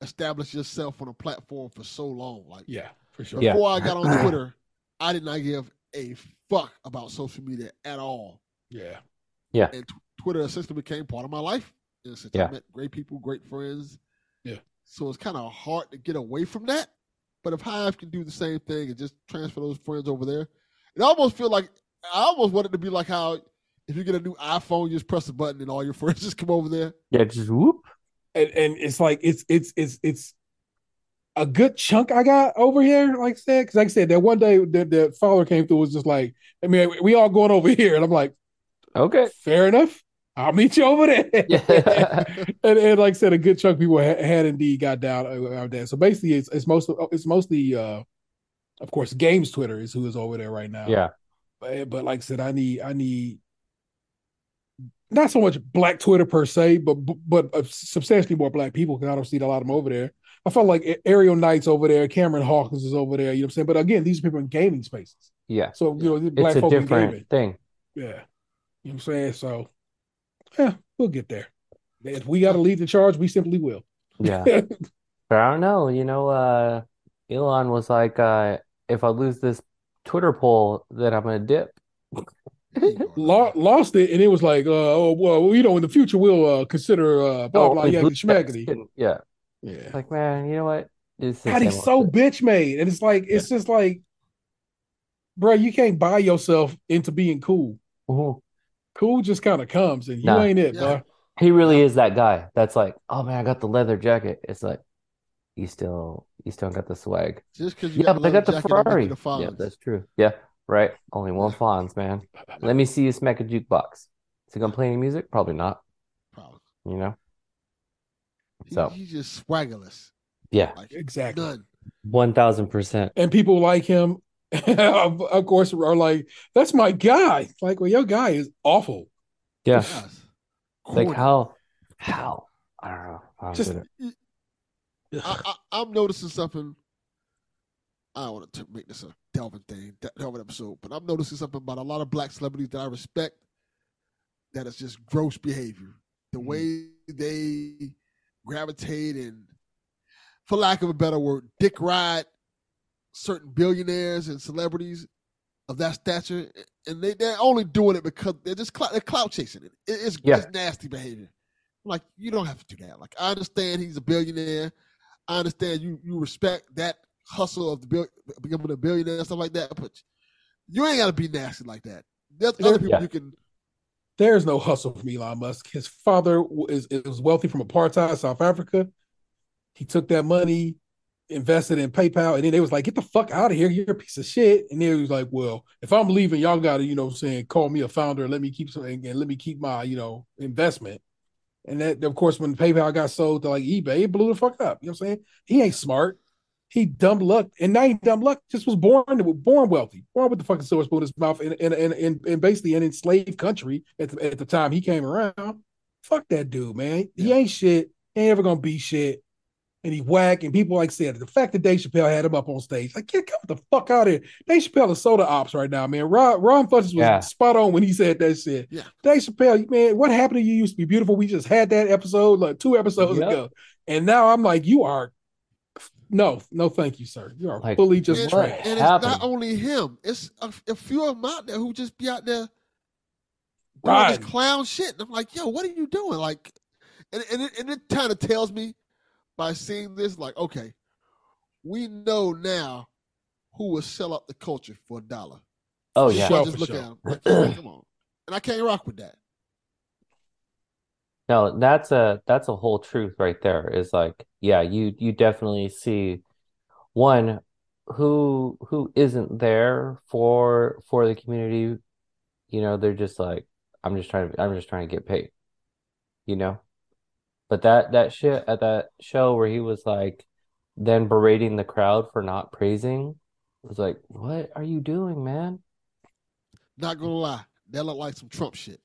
establish yourself on a platform for so long. Like Yeah, for sure. Yeah. before I got on (clears throat) Twitter, I did not give a fuck about social media at all. Yeah, yeah. And t- Twitter essentially became part of my life. And since Yeah. I met great people, great friends. Yeah. So it's kind of hard to get away from that. But if Hive can do the same thing and just transfer those friends over there, it almost feel like I almost want it to be like how if you get a new iPhone, you just press a button and all your (laughs) friends just come over there. Yeah, just whoop. and and it's like it's it's it's it's a good chunk I got over here, like I said, because like I said, that one day the, the follower came through was just like, I mean, we all going over (laughs) here, and I'm like, Okay. fair enough, I'll meet you over there. (laughs) Yeah. (laughs) and, and like I said, a good chunk of people had, had indeed got down uh, out there. So basically, it's it's mostly it's mostly, uh, of course, games Twitter is who is over there right now. Yeah. But, but like I said, I need I need not so much black Twitter per se, but but uh, substantially more black people because I don't see a lot of them over there. I felt like Ariel Knight's over there, Cameron Hawkins is over there. You know what I'm saying? But again, these are people in gaming spaces, Yeah. so you know, black It's a folk in gaming. different thing. Yeah, you know what I'm saying? So yeah, we'll get there. If we got to lead the charge, we simply will. Yeah. (laughs) But I don't know, you know, uh Elon was like, uh, if I lose this Twitter poll, then I'm gonna dip. There you go. Lo- lost it, and it was like, uh, oh well, you know, in the future we'll uh, consider uh, blah Oh, blah like, yakety blue schmackety. text. Yeah. Yeah. Like, man, you know what? God, he's so shit. bitch made, and it's like it's just like, bro, you can't buy yourself into being cool. Mhm. Cool just kind of comes, and you Nah. ain't it, Yeah. bro. He really is that guy. That's like, oh man, I got the leather jacket. It's like, you still, you still got the swag. Just because Yeah, got but I got the jacket don't make Ferrari. the Yeah, that's true. Yeah, right. Only one Fonz, man. Let me see you smack a jukebox. Is he gonna play any music? Probably not. Probably. You know. He, So he's just swaggerless. yeah, Like Exactly. none. one thousand percent. And people like him, (laughs) of, of course, are like, "That's my guy." Like, well, your guy is awful. Yeah. Yes. Like Corny. how, how? I don't know. I don't Just- get it. I, I, I'm noticing something. I don't want to make this a Delvin thing, De- Delvin episode, but I'm noticing something about a lot of black celebrities that I respect. That is just gross behavior. The Mhm. way they gravitate and, for lack of a better word, dick ride certain billionaires and celebrities of that stature, and they they're only doing it because they're just clou- they're clout chasing it. it it's, Yeah. it's nasty behavior. Like you don't have to do that. Like I understand he's a billionaire. I understand you you respect that hustle of the bill, becoming a billionaire and stuff like that, but you ain't got to be nasty like that. There's other people Yeah. you can. There's no hustle from Elon Musk. His father is is wealthy from apartheid South Africa. He took that money, invested in PayPal, and then they was like, "Get the fuck out of here! You're a piece of shit." And then he was like, "Well, if I'm leaving, y'all got to, you know, saying call me a founder and let me keep some and let me keep my, you know, investment." And that, of course, when PayPal got sold to like eBay, it blew the fuck up. You know what I'm saying? He ain't smart. he dumb luck, and now he dumb luck just was born born wealthy, born with the fucking silver spoon in his mouth, in in in, in, in basically an enslaved country at the, at the time he came around. Fuck that dude, man. He ain't shit. He ain't ever gonna be shit. And he whack, and people like said the fact that Dave Chappelle had him up on stage, like, get the fuck out of here. Dave Chappelle is soda ops right now, man. Ron, Ron Funches was Yeah. spot on when he said that shit. Yeah. Dave Chappelle, man, what happened to you used to be beautiful? We just had that episode like two episodes Yep. ago. And now I'm like, you are no, no, thank you, sir. You are Like, fully just and, trash. and it's happened? not only him. It's a, a few of them out there who just be out there doing Right. this clown shit. And I'm like, yo, what are you doing? Like, and, and it, and it kind of tells me by seeing this, like, okay, we know now who will sell out the culture for a dollar. Oh yeah. sure. I just look sure. at him. Like, come on. And I can't rock with that. No, that's a that's a whole truth right there. Is like, yeah, you you definitely see one who who isn't there for for the community. You know, they're just like, I'm just trying to I'm just trying to get paid. You know? But that that shit at that show where he was like then berating the crowd for not praising was like, what are you doing, man? Not gonna lie, that looked like some Trump shit.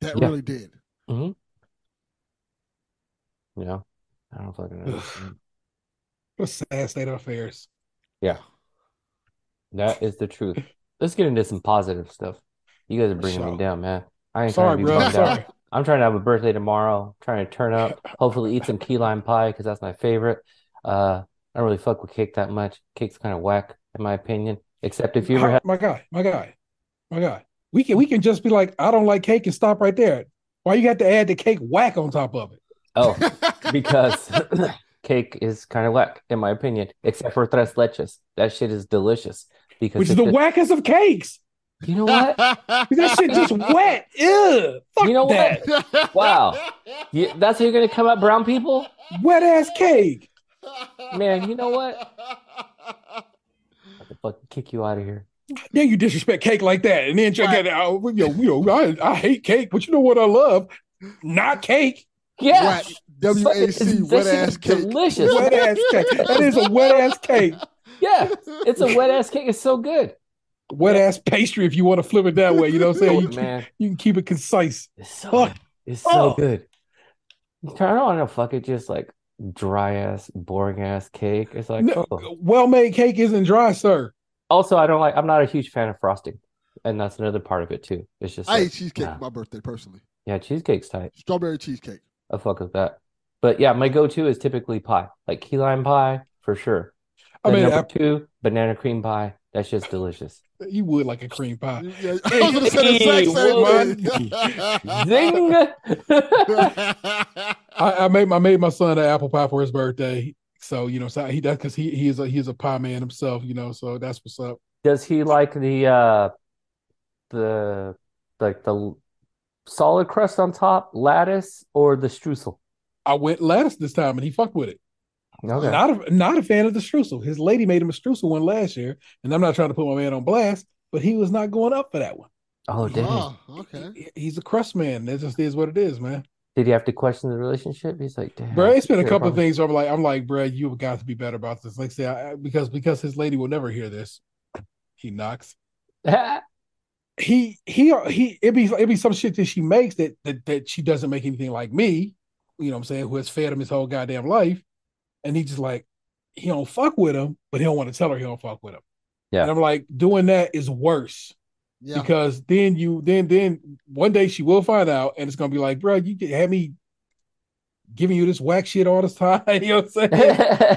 That Yeah. really did. Mm-hmm. You know? I don't fucking know. What (laughs) a sad state of affairs. Yeah. That is the truth. Let's get into some positive stuff. You guys are bringing me down, man. I ain't Sorry, trying to be bro. bummed (laughs) Sorry. I'm trying to have a birthday tomorrow. trying to turn up. Hopefully, eat some key lime pie because that's my favorite. Uh, I don't really fuck with cake that much. Cake's kind of whack, in my opinion. Except if you ever have. my guy, my guy, my guy. We can we can just be like, I don't like cake and stop right there. Why you got to add the cake whack on top of it? Oh, (laughs) because (coughs) cake is kind of whack, in my opinion. Except for tres leches. That shit is delicious. Because Which is the just- wackest of cakes. (laughs) You know what? That shit just wet. Ew. Fuck You know what? Wow. You, that's how you're gonna come up, brown people? Wet ass cake. Man, you know what? I can fucking kick you out of here. Yeah, you disrespect cake like that, and then check it out. Yo, you know, I, I hate cake, but you know what I love? Not cake. Yeah. W-A-C, wet ass cake. Delicious. Wet ass cake. That is a wet ass cake. Yeah. It's a wet ass cake. It's so good. Wet ass pastry if you want to flip it that way. You know what I'm saying? (laughs) You, Man, you can keep it concise. it's so Fuck. good. It's so Oh. good. I don't want to fuck it just like dry ass, boring ass cake. It's like, No, oh. well made cake isn't dry, sir. Also, I don't like, I'm not a huge fan of frosting. And that's another part of it too. It's just I like, ate cheesecake nah. for my birthday personally. yeah, cheesecake's tight. Strawberry cheesecake. I fuck with that. But yeah, my go-to is typically pie, like key lime pie for sure. I mean, number I- two, banana cream pie. That's just delicious. You would like a cream pie. (laughs) Yeah, I was gonna say the exact same thing. (laughs) I, I made I made my son an apple pie for his birthday. So you know, so he does because he he is a he's a pie man himself. You know, so that's what's up. Does he like the uh the like the solid crust on top, lattice, or the streusel? I went lattice this time and he fucked with it. Okay. Not a not a fan of the streusel. His lady made him a streusel one last year, and I'm not trying to put my man on blast, but he was not going up for that one. Oh, dang. Oh, okay. He- he's a crust man. That just is what it is, man. Did he have to question the relationship? He's like, damn. Bro, it's been a couple of things where I'm like, I'm like, bro, you've got to be better about this. Like, say, I, I- because because his lady will never hear this. He knocks. (laughs) he he he it be it be some shit that she makes that, that that she doesn't make anything like me, you know what I'm saying, who has fed him his whole goddamn life. And he just like he don't fuck with him, but he don't want to tell her he don't fuck with him. Yeah. And I'm like, doing that is worse Yeah. because then you then then one day she will find out and it's gonna be like, bro, you can have me giving you this whack shit all this time. (laughs) you know what I'm saying?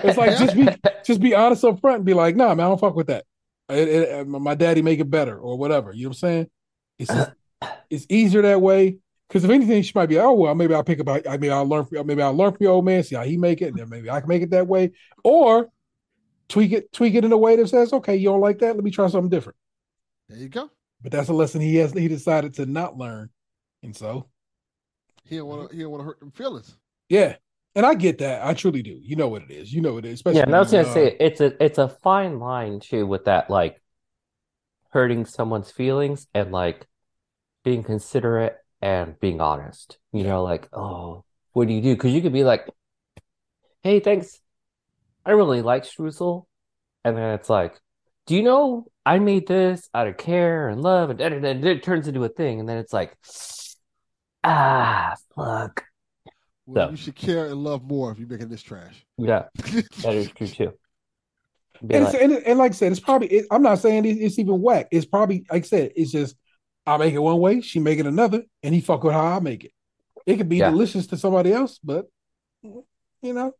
It's like just be (laughs) just be honest up front and be like, nah, man, I don't fuck with that. It- it- my daddy make it better or whatever. You know what I'm saying? It's just, it's easier that way. Because if anything, she might be, like, oh well, maybe I'll pick up. I mean, I'll learn. From, maybe I'll learn from your old man, see how he make it, and then maybe I can make it that way, or tweak it, tweak it in a way that says, okay, you don't like that, let me try something different. There you go. But that's a lesson he has. He decided to not learn, and so He don't want to. He don't want to hurt them feelings. yeah, and I get that. I truly do. You know what it is. You know what it is. Especially Yeah, and I was gonna uh, say it's a it's a fine line too with that like hurting someone's feelings and like being considerate and being honest. You know, like, oh, what do you do? Because you could be like, hey, thanks. I really like streusel. And then it's like, do you know I made this out of care and love, and, and, and it turns into a thing, and then it's like, ah, fuck. Well, So- you should care and love more if you're making this trash. Yeah, (laughs) that is true too. And, like, and, and like I said, it's probably. It, I'm not saying it, it's even whack. It's probably like I said. It's just I make it one way, she make it another, and he fuck with how I make it. It could be Yeah. delicious to somebody else, but you know,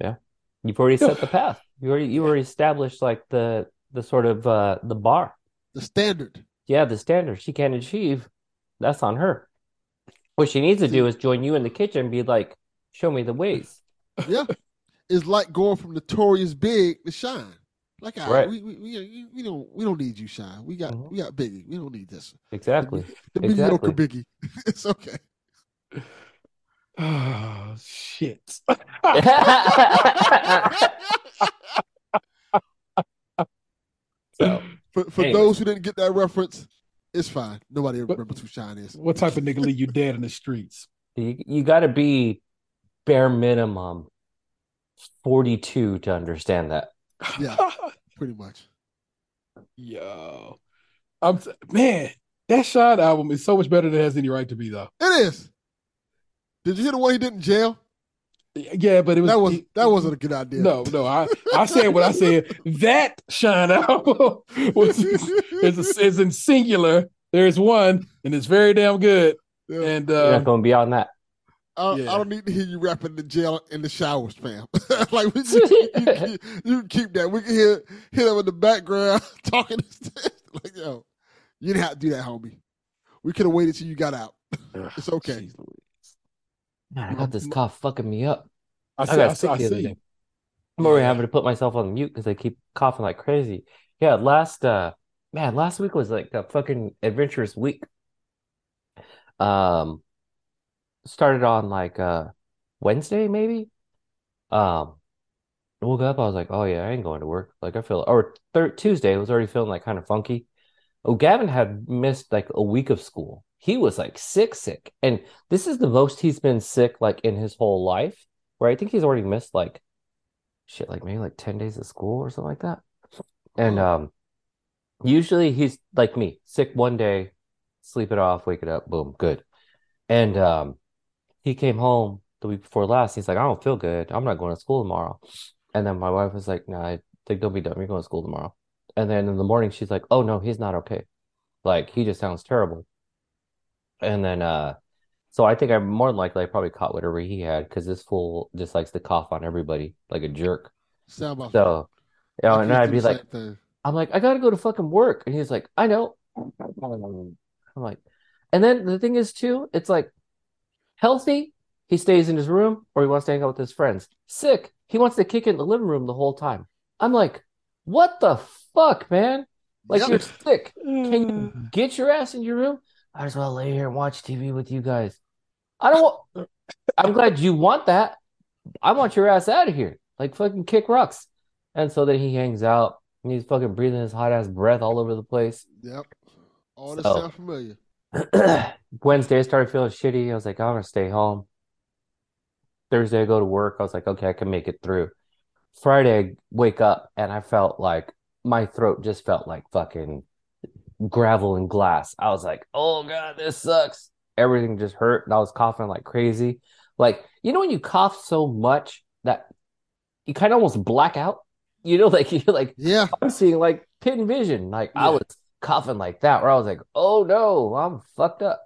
Yeah. You've already set the (laughs) path. You already you already established like the the sort of uh the bar. the standard. Yeah, the standard she can't achieve. That's on her. What she needs to do is join you in the kitchen and be like, show me the ways. Yeah. it's like going from notorious big to Shyne. Like, all right, Right. we, we, we, we don't we don't need you, Shyne. We got Mhm. we got Biggie. We don't need this. Exactly. (laughs) The mediocre Exactly. Biggie. (laughs) it's okay. oh (laughs) shit. so For for Anyways. those who didn't get that reference, it's fine. Nobody But- remembers who Shyne is. what type of nigga leave you dead in the streets? you you got to be bare minimum 42 to understand that. Yeah. (laughs) Pretty much. Yo, I'm man. That Shyne album is so much better than it has any right to be, though. It is. Did you hear the one he did in jail? Yeah, but it was That was it- that wasn't a good idea. No, no, I, I said what I said. (laughs) That Shyne album was is, is in singular. There's one, and it's very damn good. Yeah. And You're uh, not going beyond that. I, Yeah. I don't need to hear you rapping in the jail in the showers, fam. (laughs) like we, you, you, (laughs) you, you can keep that. We can hear hear them in the background (laughs) talking. like yo, you didn't have to do that, homie. We could have waited till you got out. It's okay. Jeez Louise. Man, I got this cough fucking me up. I I see. I, got see. sick I the other see. day. I'm already having to put myself on mute because I keep coughing like crazy. Yeah, last uh man, last week was like a fucking adventurous week. Um started on like uh Wednesday maybe. Um woke up, I was like, oh yeah, I ain't going to work. Like I feel or thir Tuesday, I was already feeling like kind of funky. Oh, Gavin had missed like a week of school. He was like sick, sick. And this is the most he's been sick like in his whole life, where I think he's already missed like shit, like maybe like 10 days of school or something like that. And um usually he's like me, sick one day, sleep it off, wake it up, boom, good. And um he came home the week before last. He's like, I don't feel good. I'm not going to school tomorrow. And then my wife was like, Nah, I think don't be dumb. You're going to school tomorrow. And then in the morning, she's like, Oh no, he's not okay. Like he just sounds terrible. And then uh so I think I'm more than likely I probably caught whatever he had because this fool just likes to cough on everybody like a jerk. About So you know, and I'd be like, thing. I'm like, I gotta go to fucking work. And he's like, I know. I'm like, and then the thing is too, it's like healthy, he stays in his room or he wants to hang out with his friends. Sick, he wants to kick in the living room the whole time. I'm like, what the fuck, man? Like Yep. you're sick. Can you mm. get your ass in your room? I as well lay here and watch TV with you guys. I don't want I'm glad you want that. I want your ass out of here. Like fucking kick rocks. And so then he hangs out and he's fucking breathing his hot ass breath all over the place. Yep. All this So- sound familiar. (clears throat) Wednesday I started feeling shitty. I was like, I'm gonna stay home. Thursday I go to work. I was like, okay, I can make it through. Friday I wake up and I felt like my throat just felt like fucking gravel and glass. I was like, oh God, this sucks. Everything just hurt and I was coughing like crazy. Like, you know when you cough so much that you kind of almost black out? You know, (laughs) like you're like Yeah. I'm seeing like pin vision. Like I was coughing like that, where I was like, "Oh no, I'm fucked up."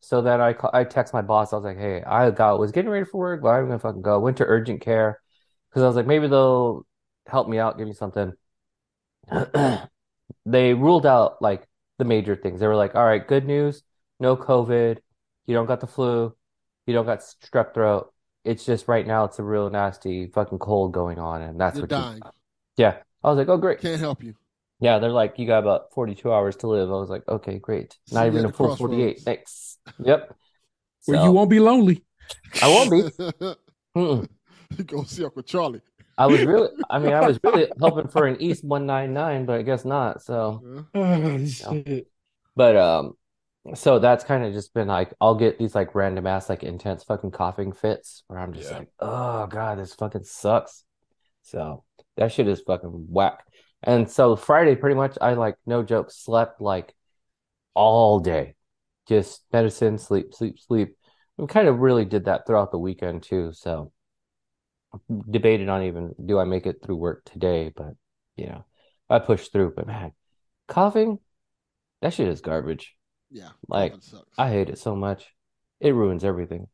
So then I I text my boss. I was like, "Hey, I got was getting ready for work, but I'm gonna fucking go." Went to urgent care because I was like, maybe they'll help me out, give me something. (clears throat) They ruled out like the major things. They were like, "All right, good news, no COVID. You don't got the flu. You don't got strep throat. It's just right now it's a real nasty fucking cold going on, and that's You're what you dying. yeah." I was like, "Oh, great." Can't help you. Yeah, they're like, you got about 42 hours to live. I was like, okay, great. Not you even a the full 48. crossroads. Thanks. Yep. (laughs) Where So, you won't be lonely. I won't be. (laughs) You go see Uncle Charlie. I was really, I mean, I was really (laughs) hoping for an East 199, but I guess not. So, Yeah. Oh, shit. but, um, so that's kind of just been like, I'll get these like random ass, like intense fucking coughing fits where I'm just Yeah. like, oh God, this fucking sucks. So that shit is fucking whack. And so Friday, pretty much, I like no joke, slept like all day, just medicine, sleep, sleep, sleep. We kind of really did that throughout the weekend too. So debated on even do I make it through work today, but you know, I pushed through. But man, coughing, that shit is garbage. Yeah, Like. I hate it so much. It ruins everything.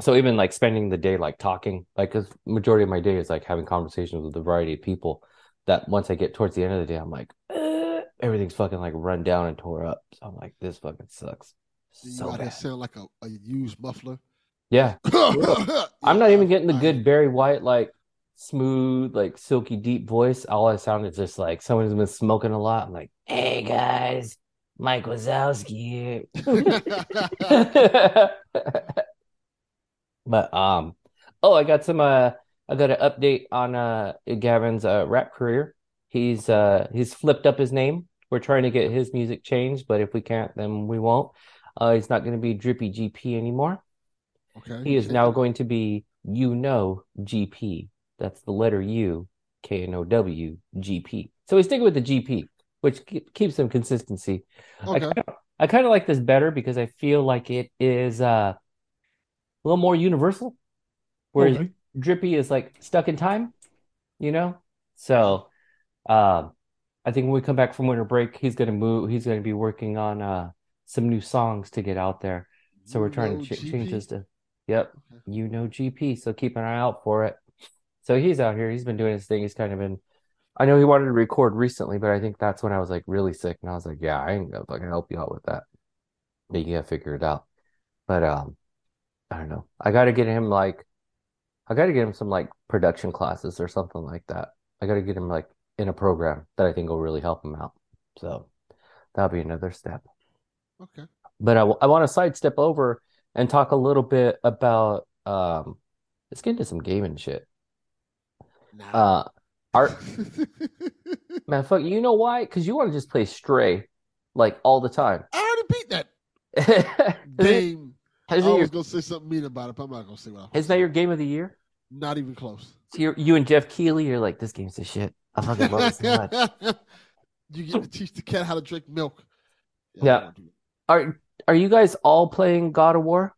So even like spending the day like talking, like because majority of my day is like having conversations with a variety of people. That once I get towards the end of the day, I'm like, "Uh," everything's fucking like run down and tore up. So I'm like, this fucking sucks you so there bad. sound like a, a used muffler. Yeah, (laughs) I'm not even getting the good Barry White like smooth, like silky deep voice. All I sound is just like someone who's been smoking a lot. I'm like, hey guys, Mike Wazowski here. (laughs) (laughs) But um, oh, I got some uh, I got an update on uh Gavin's uh rap career. He's uh he's flipped up his name. We're trying to get his music changed, but if we can't, then we won't. Uh, he's not going to be Drippy GP anymore. okay. He is now going to be You Know GP. That's the letter U, K N O W GP. So he's sticking with the GP, which keeps some consistency. I Okay. kind of I kind of like this better because I feel like it is uh, a little more universal. Whereas Okay. Drippy is like stuck in time, you know? So um I think when we come back from winter break, he's gonna move he's gonna be working on uh some new songs to get out there. So we're trying to ch change this to yep, Okay. you know GP, so keep an eye out for it. So he's out here, he's been doing his thing, he's kind of been I know he wanted to record recently, but I think that's when I was like really sick and I was like, yeah, I ain't gonna fucking help you out with that. You gotta figure it out. But um I don't know. I gotta get him like I gotta get him some like production classes or something like that. I gotta get him like in a program that I think will really help him out. So that'll be another step. Okay. But I, I want to sidestep over and talk a little bit about um let's get into some gaming shit. Nah. Uh art (laughs) man fuck you know why? Because you want to just play Stray like all the time. I already beat that (laughs) Isn't it- game. I isn't your, was gonna say something mean about it, but I'm not gonna say what I isn't that your game of the year? Not even close. So you're, you and Geoff Keighley, you're like, this game's the shit. I fucking love it so (laughs) much. you get to teach the cat how to drink milk. I Yeah. don't wanna do that. Are are you guys all playing God of War?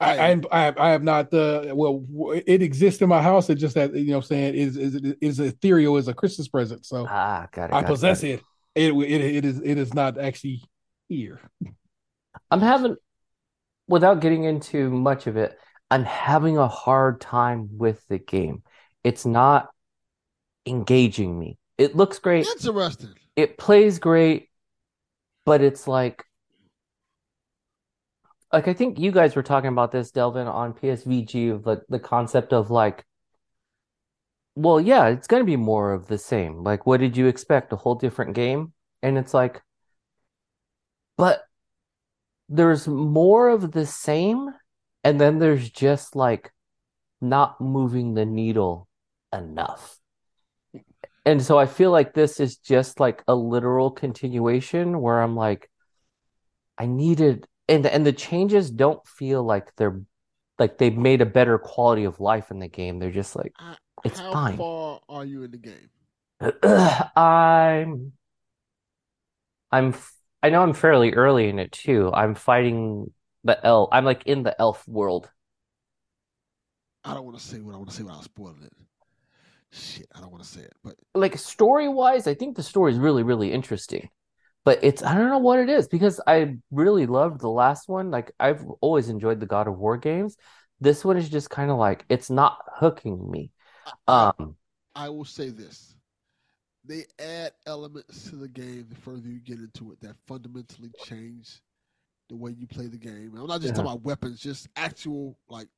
I, I I have, I have not uh well it exists in my house it just that you know what I'm saying is is it is ethereal as a Christmas present so Ah, got it. I got possess got it. It it it is it is not actually here. I'm having, without getting into much of it, I'm having a hard time with the game. It's not engaging me. It looks great, Interesting. it plays great, but it's like, like I think you guys were talking about this, Delvin, on PSVG of like the concept of like, well, yeah, it's going to be more of the same. Like, what did you expect? A whole different game? And it's like, but there's more of the same, and then there's just like not moving the needle enough. And so I feel like this is just like a literal continuation where I'm like, I needed, and and the changes don't feel like they're like they've made a better quality of life in the game. They're just like, Uh, It's how fine. far are you in the game? (clears throat) I'm, I'm, I know I'm fairly early in it too. I'm fighting the elf. I'm like in the elf world. I don't want to say what I want to say without spoiling it. Shit, I don't want to say it, but Like story wise, I think the story is really, really interesting. But it's, I don't know what it is because I really loved the last one. Like I've always enjoyed the God of War games. This one is just kind of like it's not hooking me. Um, I will say this: they add elements to the game the further you get into it that fundamentally change the way you play the game. I'm not just Yeah. talking about weapons, just actual like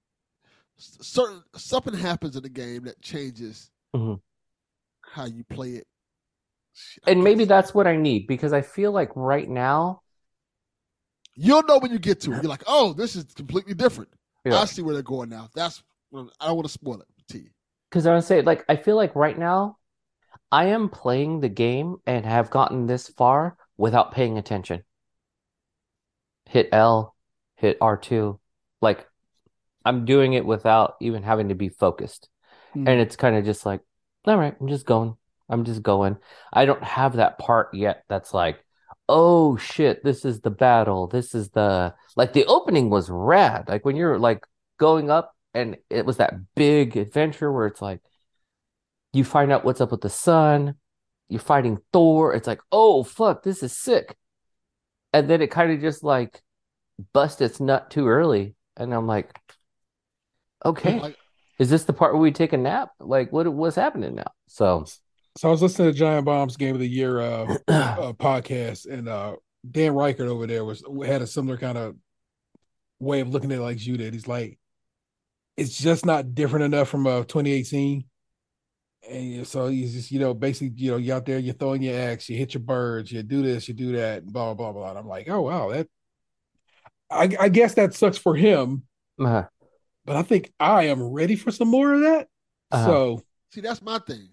certain something happens in the game that changes Mhm. how you play it. I and maybe that's what I need because I feel like right now, you'll know when you get to it. You're like, oh, this is completely different. Yeah. I see where they're going now. That's I don't want to spoil it to you. Because I want to say, like, I feel like right now, I am playing the game and have gotten this far without paying attention. Hit L, hit R2. Like, I'm doing it without even having to be focused. Hmm. And it's kind of just like, all right, I'm just going. I'm just going. I don't have that part yet that's like, oh shit, this is the battle. This is the like the opening was rad. Like when you're like going up and it was that big adventure where it's like you find out what's up with the sun, you're fighting Thor. It's like, oh fuck, this is sick. And then it kind of just like bust its nut too early. And I'm like, okay, Like, is this the part where we take a nap? Like what what's happening now? So So I was listening to Giant Bomb's Game of the Year uh, (clears throat) uh, podcast, and uh, Dan Ryckert over there was had a similar kind of way of looking at it like you did. He's like, it's just not different enough from uh, 2018. And so he's just, you know, basically, you know, you out there, you're throwing your axe, you hit your birds, you do this, you do that, blah blah blah. And I'm like, oh wow, that. I, I guess that sucks for him, uh, but I think I am ready for some more of that. Uh-huh. So see, that's my thing.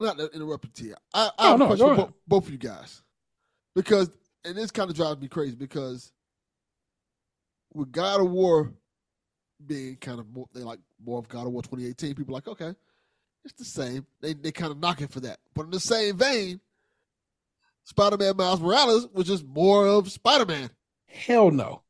Not to interrupt you, i Oh, have no, a question go for bo- both of you guys because, and this kind of drives me crazy because with God of War being kind of more, they like more of God of War 2018. People are like, okay, it's the same. They they kind of knock it for that. But in the same vein, Spider-Man Miles Morales was just more of Spider-Man. hell no.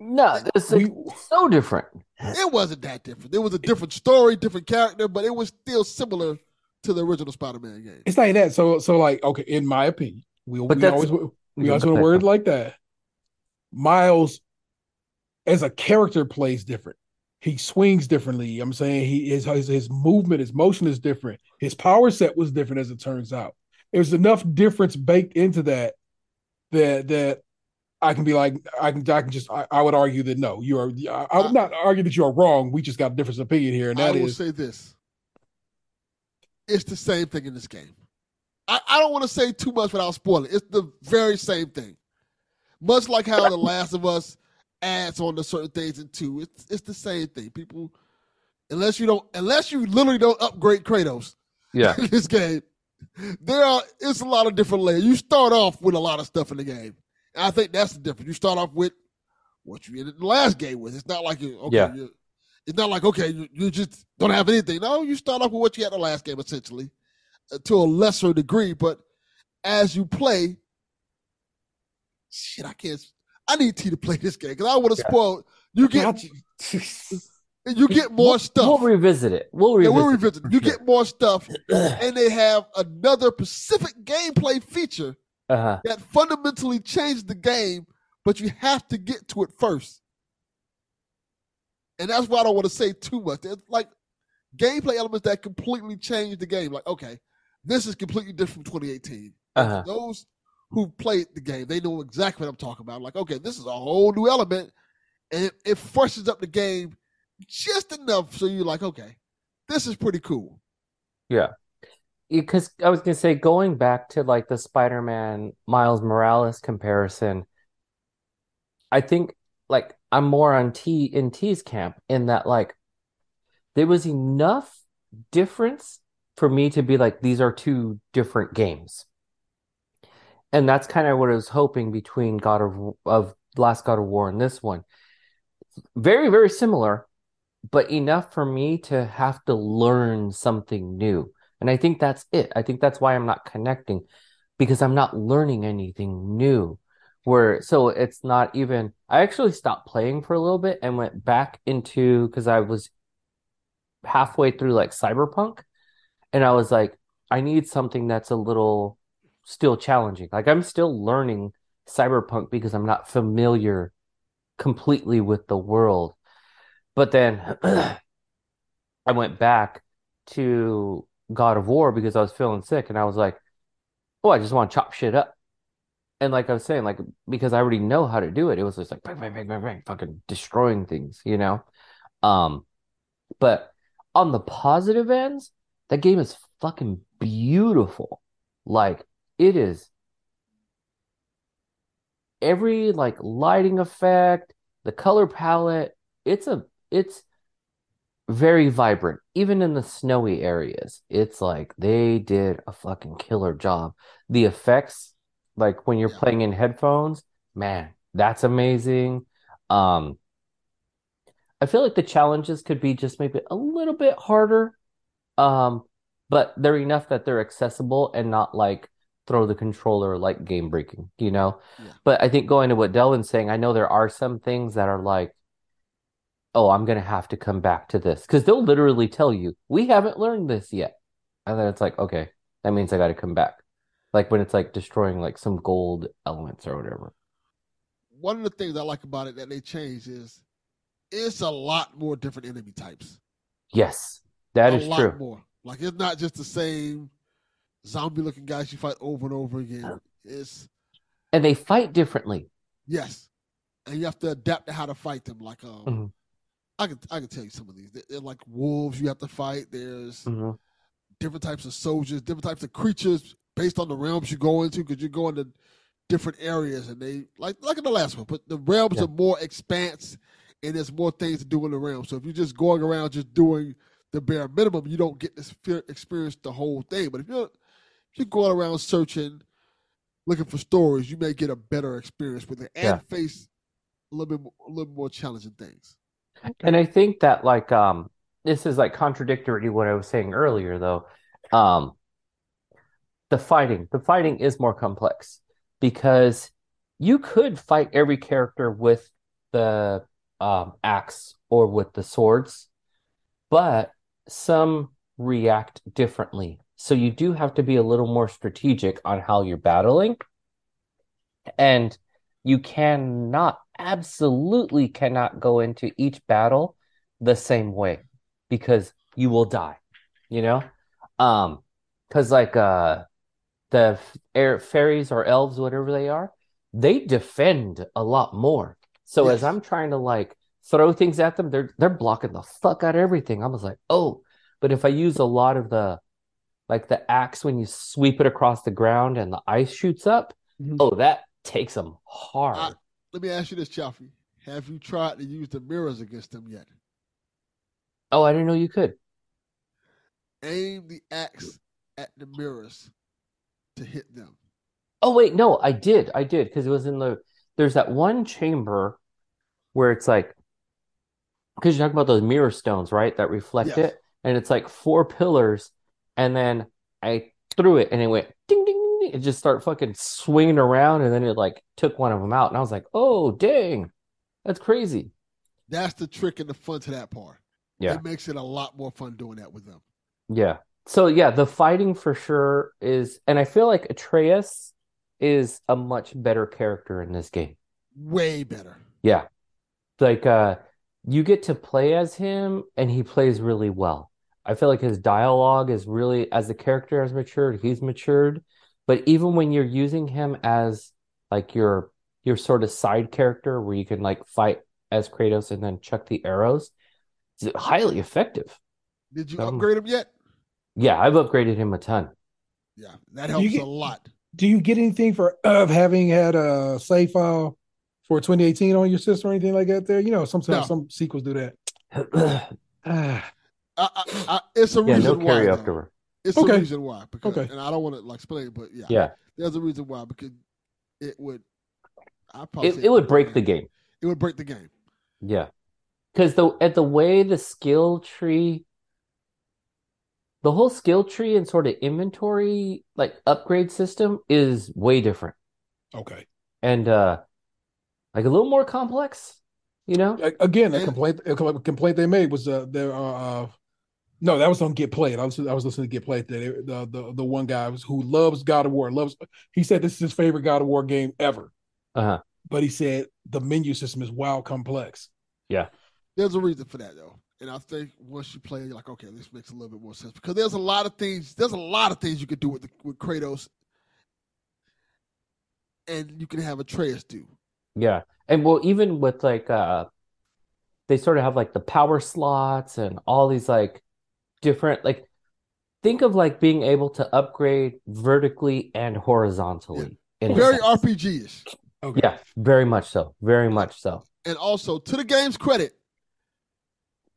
no, this is We- so different. It wasn't that different. It was a different story, different character, but it was still similar to the original Spider-Man game. It's like that. So so like okay, in my opinion, we, But we always we always want to word like that. Miles, as a character, plays different. He swings differently. I'm saying he his his, his movement, his motion is different. His power set was different, as it turns out. There's enough difference baked into that that that I can be like I can I can just I, I would argue that no, you are I, I would not argue that you are wrong. We just got a different opinion here, and I will is say this. It's the same thing in this game. I, I don't want to say too much without spoiling. It's the very same thing. Much like how The Last of Us adds on to certain things in two. It's it's the same thing. People unless you don't unless you literally don't upgrade Kratos (laughs) Yeah. in this game, there are it's a lot of different layers. You start off with a lot of stuff in the game. And I think that's the difference. You start off with what you ended the last game with. It's not like you okay, Yeah. you it's not like okay, you, you just don't have anything. No, you start off with what you had the last game essentially, uh, to a lesser degree. But as you play, shit, I can't. I need T to play this game because I want to Yeah. spoil. You get (laughs) (laughs) you. get more We'll- stuff. We'll revisit it. We'll yeah, revisit. we'll revisit. for You get more stuff, (clears throat) and they have another specific gameplay feature uh-huh. that fundamentally changed the game, but you have to get to it first. And that's why I don't want to say too much. There's like gameplay elements that completely change the game. Like, okay, this is completely different from 2018. Uh-huh. those who played the game, they know exactly what I'm talking about. Like, okay, this is a whole new element, and it, it freshens up the game just enough so you're like, okay, this is pretty cool. Yeah, because I was gonna say going back to like the Spider-Man Miles Morales comparison, I think like I'm more on T in T's camp in that like there was enough difference for me to be like these are two different games. And that's kind of what I was hoping between God of of Last God of War and this one. Very, very similar, but enough for me to have to learn something new. And I think that's it. I think that's why I'm not connecting because I'm not learning anything new. Where so it's not even I actually stopped playing for a little bit and went back into because I was halfway through like Cyberpunk and I was like, I need something that's a little still challenging. Like I'm still learning Cyberpunk because I'm not familiar completely with the world. But then (clears throat) I went back to God of War because I was feeling sick and I was like, oh, I just want to chop shit up. And like I was saying, like because I already know how to do it, it was just like bang, bang, bang, bang, bang, fucking destroying things, you know? Um, but on the positive ends, that game is fucking beautiful. Like it is every like lighting effect, the color palette, it's a it's very vibrant. Even in the snowy areas, it's like they did a fucking killer job. The effects, like when you're Yeah. playing in headphones, man, that's amazing. Um, I feel like the challenges could be just maybe a little bit harder. Um, but they're enough that they're accessible and not like throw the controller like game breaking, you know? Yeah. But I think going to what Delvin's saying, I know there are some things that are like, oh, I'm gonna have to come back to this. Because they'll literally tell you, we haven't learned this yet. And then it's like, okay, that means I gotta come back. Like when it's like destroying like some gold elements or whatever. One of the things I like about it that they changed is it's a lot more different enemy types. Yes, that a is lot true. more. Like it's not just the same zombie looking guys you fight over and over again. It's And they fight differently. yes. And you have to adapt to how to fight them. Like um Mhm. I can I can tell you some of these. They're, they're like wolves you have to fight. There's Mhm. different types of soldiers, different types of creatures based on the realms you go into because you go into different areas and they like like in the last one, but the realms Yeah. are more expanse and there's more things to do in the realm. So if you're just going around just doing the bare minimum, you don't get this fear, experience the whole thing. But if you're if you're going around searching, looking for stories, you may get a better experience with it and Yeah. face a little bit more, a little more challenging things. And I think that like um this is like contradictory to what I was saying earlier though. Um the fighting, the fighting is more complex because you could fight every character with the um axe or with the swords, but some react differently. So you do have to be a little more strategic on how you're battling. And you cannot, absolutely cannot go into each battle the same way because you will die, you know? Um, because like uh the air fairies or elves, whatever they are, they defend a lot more. So as I'm trying to like throw things at them, they're they're blocking the fuck out of everything. I was like, oh, but if I use a lot of the like the axe when you sweep it across the ground and the ice shoots up, Mhm. oh, that takes them hard. I- Let me ask you this, Chaufie. Have you tried to use the mirrors against them yet? Oh, I didn't know you could. Aim the axe at the mirrors to hit them. Oh wait, no, I did. I did because it was in the there's that one chamber where it's like because you're talking about those mirror stones, right? That reflect Yes. it. And it's like four pillars, and then I threw it and it went ding ding ding. It just started fucking swinging around, and then it like took one of them out, and I was like, oh dang, that's crazy. That's the trick and the fun to that part. Yeah. It makes it a lot more fun doing that with them. Yeah. So yeah, the fighting for sure is, and I feel like Atreus is a much better character in this game. Way better. Yeah. Like uh you get to play as him and he plays really well. I feel like his dialogue is really as the character has matured, he's matured. But even when you're using him as like your your sort of side character where you can like fight as Kratos and then chuck the arrows, it's highly effective. Did you Um, upgrade him yet? Yeah, I've upgraded him a ton. Yeah, that helps get- a lot. Do you get anything for of having had a save file for 2018 on your system or anything like that? There, you know, sometimes No. some sequels do that. (clears throat) yeah, I, I, I, it's a reason no why. carry though. afterward. It's Okay. a reason why. Because, Okay. and I don't want to like explain, it, but yeah, Yeah. there's a reason why. Because it would, I probably It it would break the game. It would break the game. Yeah. Because the at the way the skill tree the whole skill tree and sort of inventory like upgrade system is way different. okay. And uh like a little more complex, you know? Again, a complaint a complaint they made was uh, there are uh, no, that was on Get Played. I was I was listening to Get Played. Today. The the the one guy was, who loves God of War loves. He said this is his favorite God of War game ever. Uh-huh. But he said the menu system is wild complex. Yeah, there's a reason for that though. And I think once you play, you're like, okay, this makes a little bit more sense because there's a lot of things. There's a lot of things you could do with the, with Kratos, and you can have Atreus do. Yeah. And well even with like uh they sort of have like the power slots and all these like different like think of like being able to upgrade vertically and horizontally in Very sense. RPG-ish. Okay. Yeah, very much so. Very much so. And also, to the game's credit,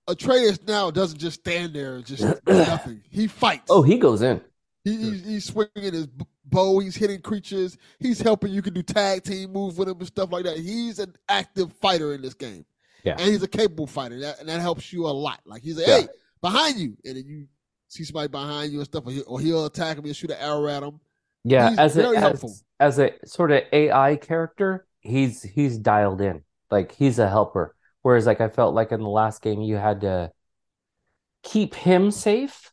Atreus now doesn't just stand there and just (clears throat) nothing. He fights. Oh, he goes in. He, he's, he's swinging his bow. He's hitting creatures. He's helping. You can do tag team moves with him and stuff like that. He's an active fighter in this game, Yeah. and he's a capable fighter, that, and that helps you a lot. Like he's like, Yeah. hey, behind you, and then you see somebody behind you and stuff, or, he, or he'll attack him and shoot an arrow at him. Yeah, He's as a helpful. as, as a sort of AI character, he's he's dialed in. Like he's a helper. Whereas like I felt like in the last game you had to keep him safe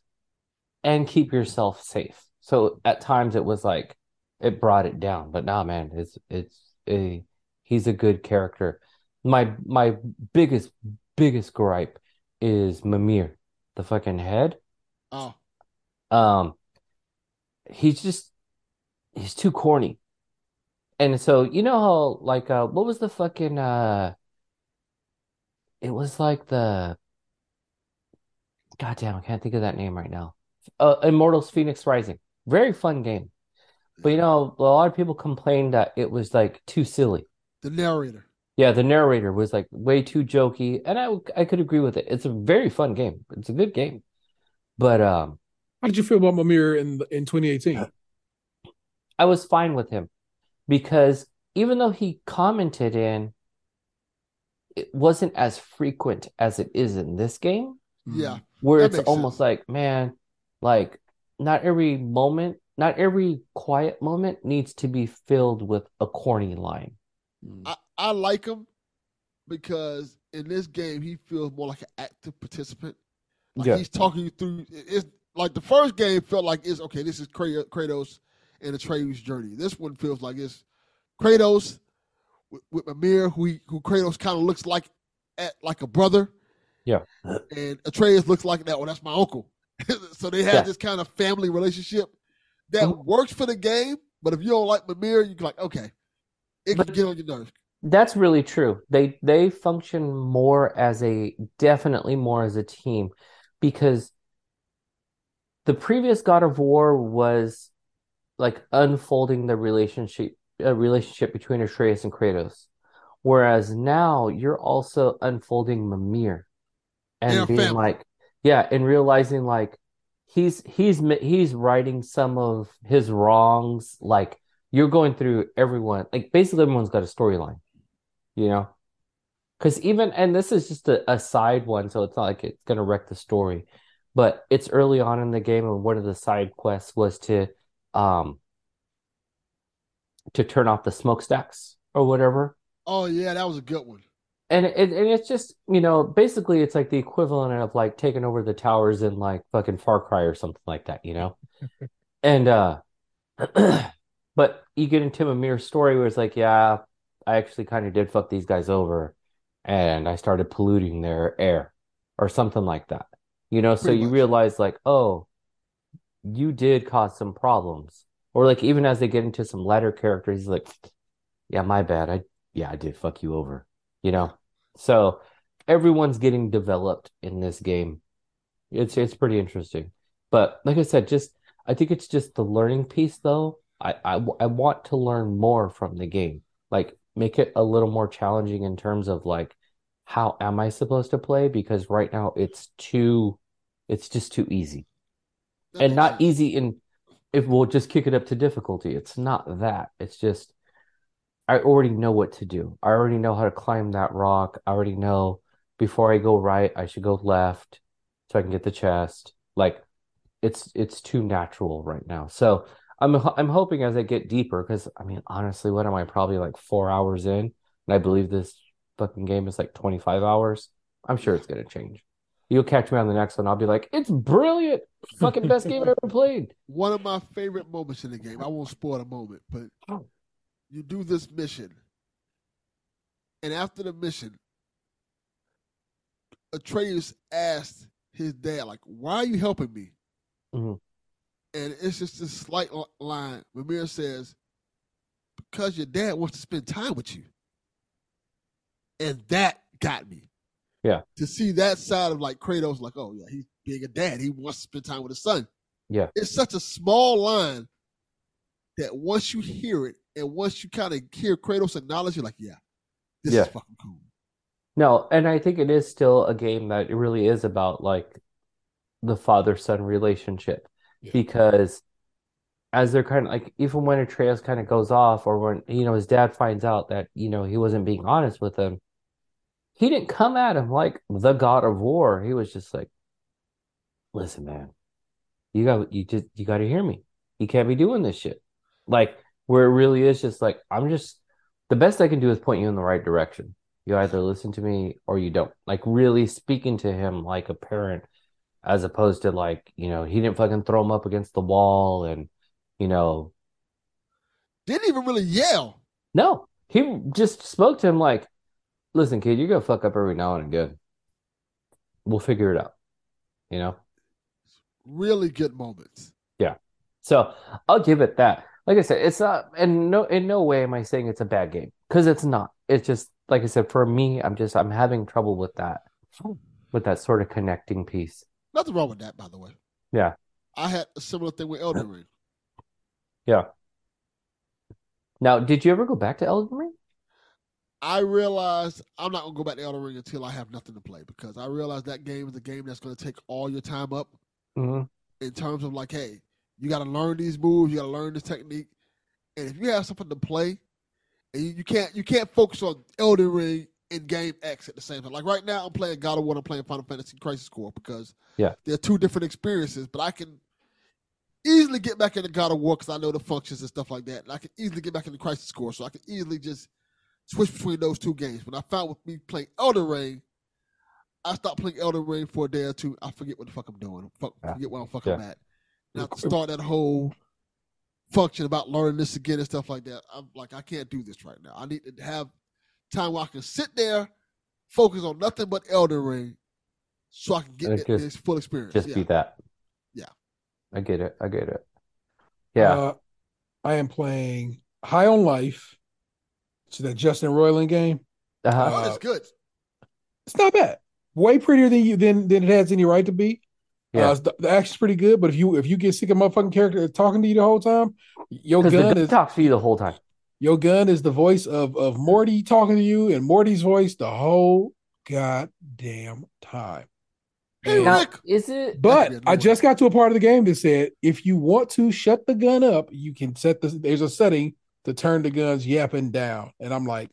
and keep yourself safe. So at times it was like it brought it down. But nah man, it's it's a he's a good character. My my biggest biggest gripe is Mimir, the fucking head. Oh, Um, he's just he's too corny. And so you know how like uh what was the fucking uh it was like the goddamn I can't think of that name right now. Uh Immortals Fenyx Rising. Very fun game. But you know, a lot of people complained that it was like too silly. the narrator. Yeah, the narrator was like way too jokey, and I I could agree with it. It's a very fun game. It's a good game. But um How did you feel about Mimir in in 2018? I was fine with him because even though he commented in, it wasn't as frequent as it is in this game, Yeah, where it's almost sense. like, man, like not every moment, not every quiet moment needs to be filled with a corny line. I, I like him because in this game he feels more like an active participant. Like Yeah. he's talking you through. It's like the first game felt like it's okay. This is Kra- Kratos and Atreus' journey. This one feels like it's Kratos with, with Mimir, who he, who Kratos kind of looks like at like a brother. Yeah. and Atreus looks like that. Well, that's my uncle. (laughs) so they have Yeah. this kind of family relationship that Mhm. works for the game. But if you don't like Mimir, you're like, okay, it can get on your nerves. That's really true. They they function more as a definitely more as a team because the previous God of War was like unfolding the relationship uh, relationship between Atreus and Kratos, whereas now you're also unfolding Mimir and They're being family. like, yeah, and realizing like he's he's he's righting some of his wrongs. Like you're going through everyone, like basically everyone's got a storyline, you know? Because even, and this is just a, a side one, so it's not like it's gonna wreck the story, but it's early on in the game, and one of the side quests was to um to turn off the smokestacks or whatever. Oh yeah, that was a good one. And it, and it's just, you know, basically it's like the equivalent of like taking over the towers in like fucking Far Cry or something like that, you know? (laughs) And uh (clears throat) but you get into Mimir's story where it's like, yeah, I actually kind of did fuck these guys over and I started polluting their air or something like that. You know, so Pretty you much. realize like, oh, you did cause some problems. Or like even as they get into some latter characters, he's like, yeah, my bad. I yeah, I did fuck you over. You know? So everyone's getting developed in this game. It's it's pretty interesting. But like I said, just I think it's just the learning piece though. I, I I want to learn more from the game. Like make it a little more challenging in terms of like how am I supposed to play? Because right now it's too it's just too easy. That And not sense. easy in if we'll just kick it up to difficulty. It's not that. It's just I already know what to do. I already know how to climb that rock. I already know before I go right, I should go left so I can get the chest. Like it's it's too natural right now. So I'm I'm hoping as I get deeper, because I mean honestly, what am I probably like four hours in? And I believe this fucking game is like 25 hours. I'm sure it's gonna change. You'll catch me on the next one. I'll be like, it's brilliant. Fucking best game I've ever played. (laughs) One of my favorite moments in the game. I won't spoil the moment, but Oh. you do this mission, and after the mission, Atreus asked his dad, "Like, why are you helping me?" Mhm. And it's just this slight li- line. Mimir says, "Because your dad wants to spend time with you," and that got me. Yeah. To see that side of like Kratos, like, oh yeah, he's being a dad. He wants to spend time with his son. Yeah. It's such a small line that once you hear it and once you kind of hear Kratos acknowledge, you're like, yeah, this Yeah. is fucking cool. No, and I think it is still a game that it really is about like the father-son relationship Because as they're kind of like even when Atreus kind of goes off or when you know his dad finds out that you know he wasn't being honest with him he didn't come at him like the God of War. He was just like, "Listen, man, you got you just you got to hear me. You can't be doing this shit." Like where it really is just like I'm just the best I can do is point you in the right direction. You either listen to me or you don't. Like really speaking to him like a parent, as opposed to like you know he didn't fucking throw him up against the wall and you know Didn't even really yell. no he just spoke to him like, "Listen, kid, you're gonna fuck up every now and again. We'll figure it out." You know. Really good moments. Yeah, so I'll give it that. Like I said, it's not, and no, in no way am I saying it's a bad game because it's not. It's just like I said, for me, I'm just I'm having trouble with that, oh. with that sort of connecting piece. Nothing wrong with that, by the way. Yeah. I had a similar thing with Elden Ring. Yeah. Now, did you ever go back to Elden Ring? I realized I'm not gonna go back to Elden Ring until I have nothing to play because I realized that game is a game that's gonna take all your time up Mm-hmm. in terms of like, hey, you got to learn these moves, you got to learn this technique, and if you have something to play, and you, you can't you can't focus on Elden Ring and Game X at the same time. Like right now, I'm playing God of War, I'm playing Final Fantasy Crisis Core because Yeah. they're two different experiences, but I can easily get back into God of War because I know the functions and stuff like that, and I can easily get back into Crisis Core, so I can easily just switch between those two games. But I found with me playing Elden Ring. I stopped playing Elden Ring for a day or two. I forget what the fuck I'm doing. Fuck, Yeah. forget where I'm fucking Yeah. at. Now to start that whole function about learning this again and stuff like that. I'm like, I can't do this right now. I need to have time where I can sit there, focus on nothing but Elden Ring, so I can get And just- this full experience. Just yeah. be that. Yeah. I get it. I get it. Yeah. Uh, I am playing High on Life. It's that Justin Roiland game. Uh-huh. Oh, uh, that's good. It's not bad. Way prettier than you than than it has any right to be. Yeah. Uh, the, the action's pretty good, but if you if you get sick of motherfucking character talking to you the whole time, your Because the gun gun is talks to you the whole time. Your gun is the voice of of Morty talking to you, and Morty's voice the whole goddamn time. Hey, And- Now, Rick. is it? But I just got to a part of the game that said if you want to shut the gun up, you can set the there's a setting to turn the guns yapping down. And I'm like,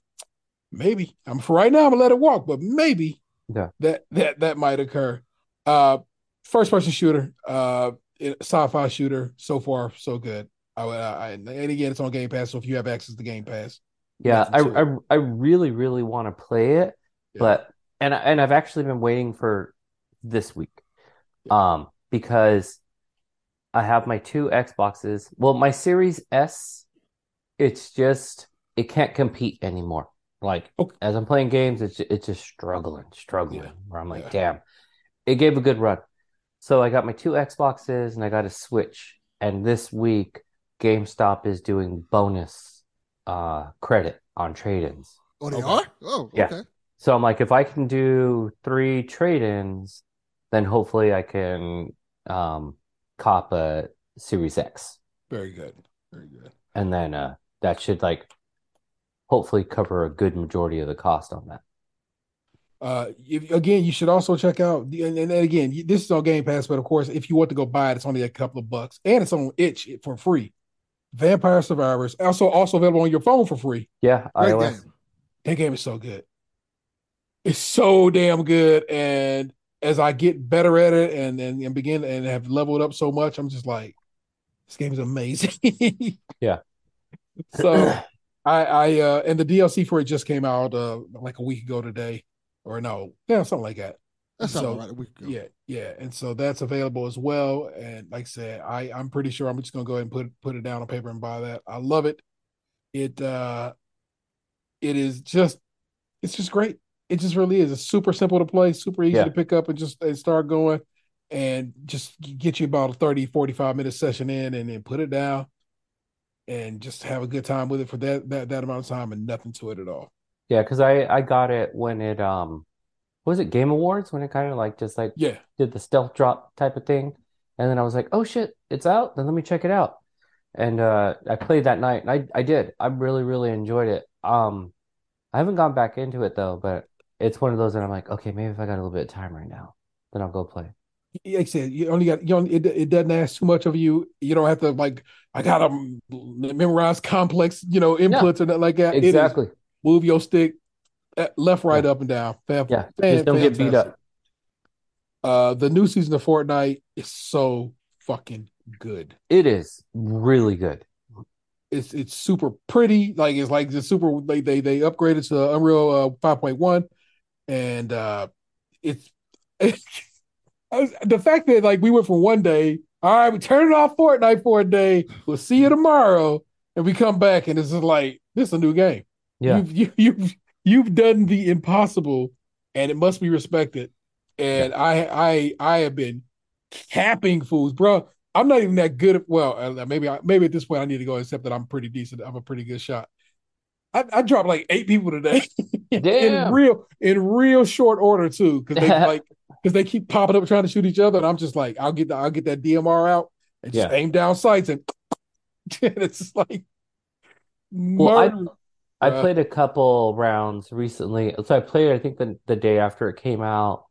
maybe. I'm for right now, I'm gonna let it walk, but maybe Yeah. that that that might occur. Uh first person shooter, uh sci-fi shooter, so far, so good. I, I and again it's on Game Pass, so if you have access to Game Pass. Yeah, I, listen to it. I I really really want to play it, Yeah. but and and I've actually been waiting for this week, um, because I have my two Xboxes. Well, my Series S, it's just it can't compete anymore. Like Okay. as I'm playing games, it's it's just struggling, struggling. Yeah. Where I'm like, Yeah. damn, it gave a good run. So I got my two Xboxes and I got a Switch. And this week, GameStop is doing bonus uh credit on trade-ins. Oh, they Okay. are? Oh, Yeah. okay. So I'm like, if I can do three trade-ins, then hopefully I can um cop a Series X. very good. Very good. And then uh that should like hopefully cover a good majority of the cost on that. Uh, if, again, you should also check out, the- and, and again, this is on Game Pass, but of course, if you want to go buy it, it's only a couple of bucks, and it's on itch for free. Vampire Survivors, also also available on your phone for free. Yeah, Great iOS. game. That game is so good. It's so damn good, and as I get better at it and and, and begin and have leveled up so much, I'm just like, this game is amazing. (laughs) Yeah. So I I uh and the DLC for it just came out uh like a week ago today, or no, yeah, something like that. That sounds So, all right. A week ago. Yeah, yeah, and so that's available as well. And like I said, I I'm pretty sure I'm just gonna go ahead and put put it down on paper and buy that. I love it. It uh, it is just, it's just great. It just really is. It's super simple to play, super easy Yeah. to pick up and just and start going, and just get you about a 30, 45 minute session in, and then put it down, and just have a good time with it for that that that amount of time and nothing to it at all. Yeah, because I I got it when it um was it Game Awards when it kind of like just like Yeah, did the stealth drop type of thing. And then I was like, oh shit, it's out. Then let me check it out. And uh, I played that night and I, I did. I really, really enjoyed it. Um, I haven't gone back into it though, but it's one of those that I'm like, okay, maybe if I got a little bit of time right now, then I'll go play. like I said, you only got you don't it, it doesn't ask too much of you. You don't have to like I gotta memorize complex, you know, inputs or nothing like that. Exactly. move your stick, Left, right, up, and down. Fan, Yeah, fan- just don't get beat up. Uh, the new season of Fortnite is so fucking good. It is really good. It's it's super pretty. Like it's like it's super. They they they upgraded to Unreal uh, five point one, and uh, it's (laughs) the fact that like we went from one day. All right, we turn it off Fortnite for a day. We'll see you tomorrow, and we come back, and it's just like this is a new game. Yeah. You've (laughs) you, you've done the impossible, and it must be respected. And I I I have been capping fools, bro. I'm not even that good. At, well, uh, maybe I, maybe at this point I need to go accept that I'm pretty decent. I'm a pretty good shot. I, I dropped like eight people today (laughs) in real in real short order too, because they (laughs) like because they keep popping up trying to shoot each other, and I'm just like, I'll get the, I'll get that DMR out and just Yeah. aim down sights, and, and (laughs) it's like Well, I- murder. I played a couple rounds recently. So I played, I think the the day after it came out,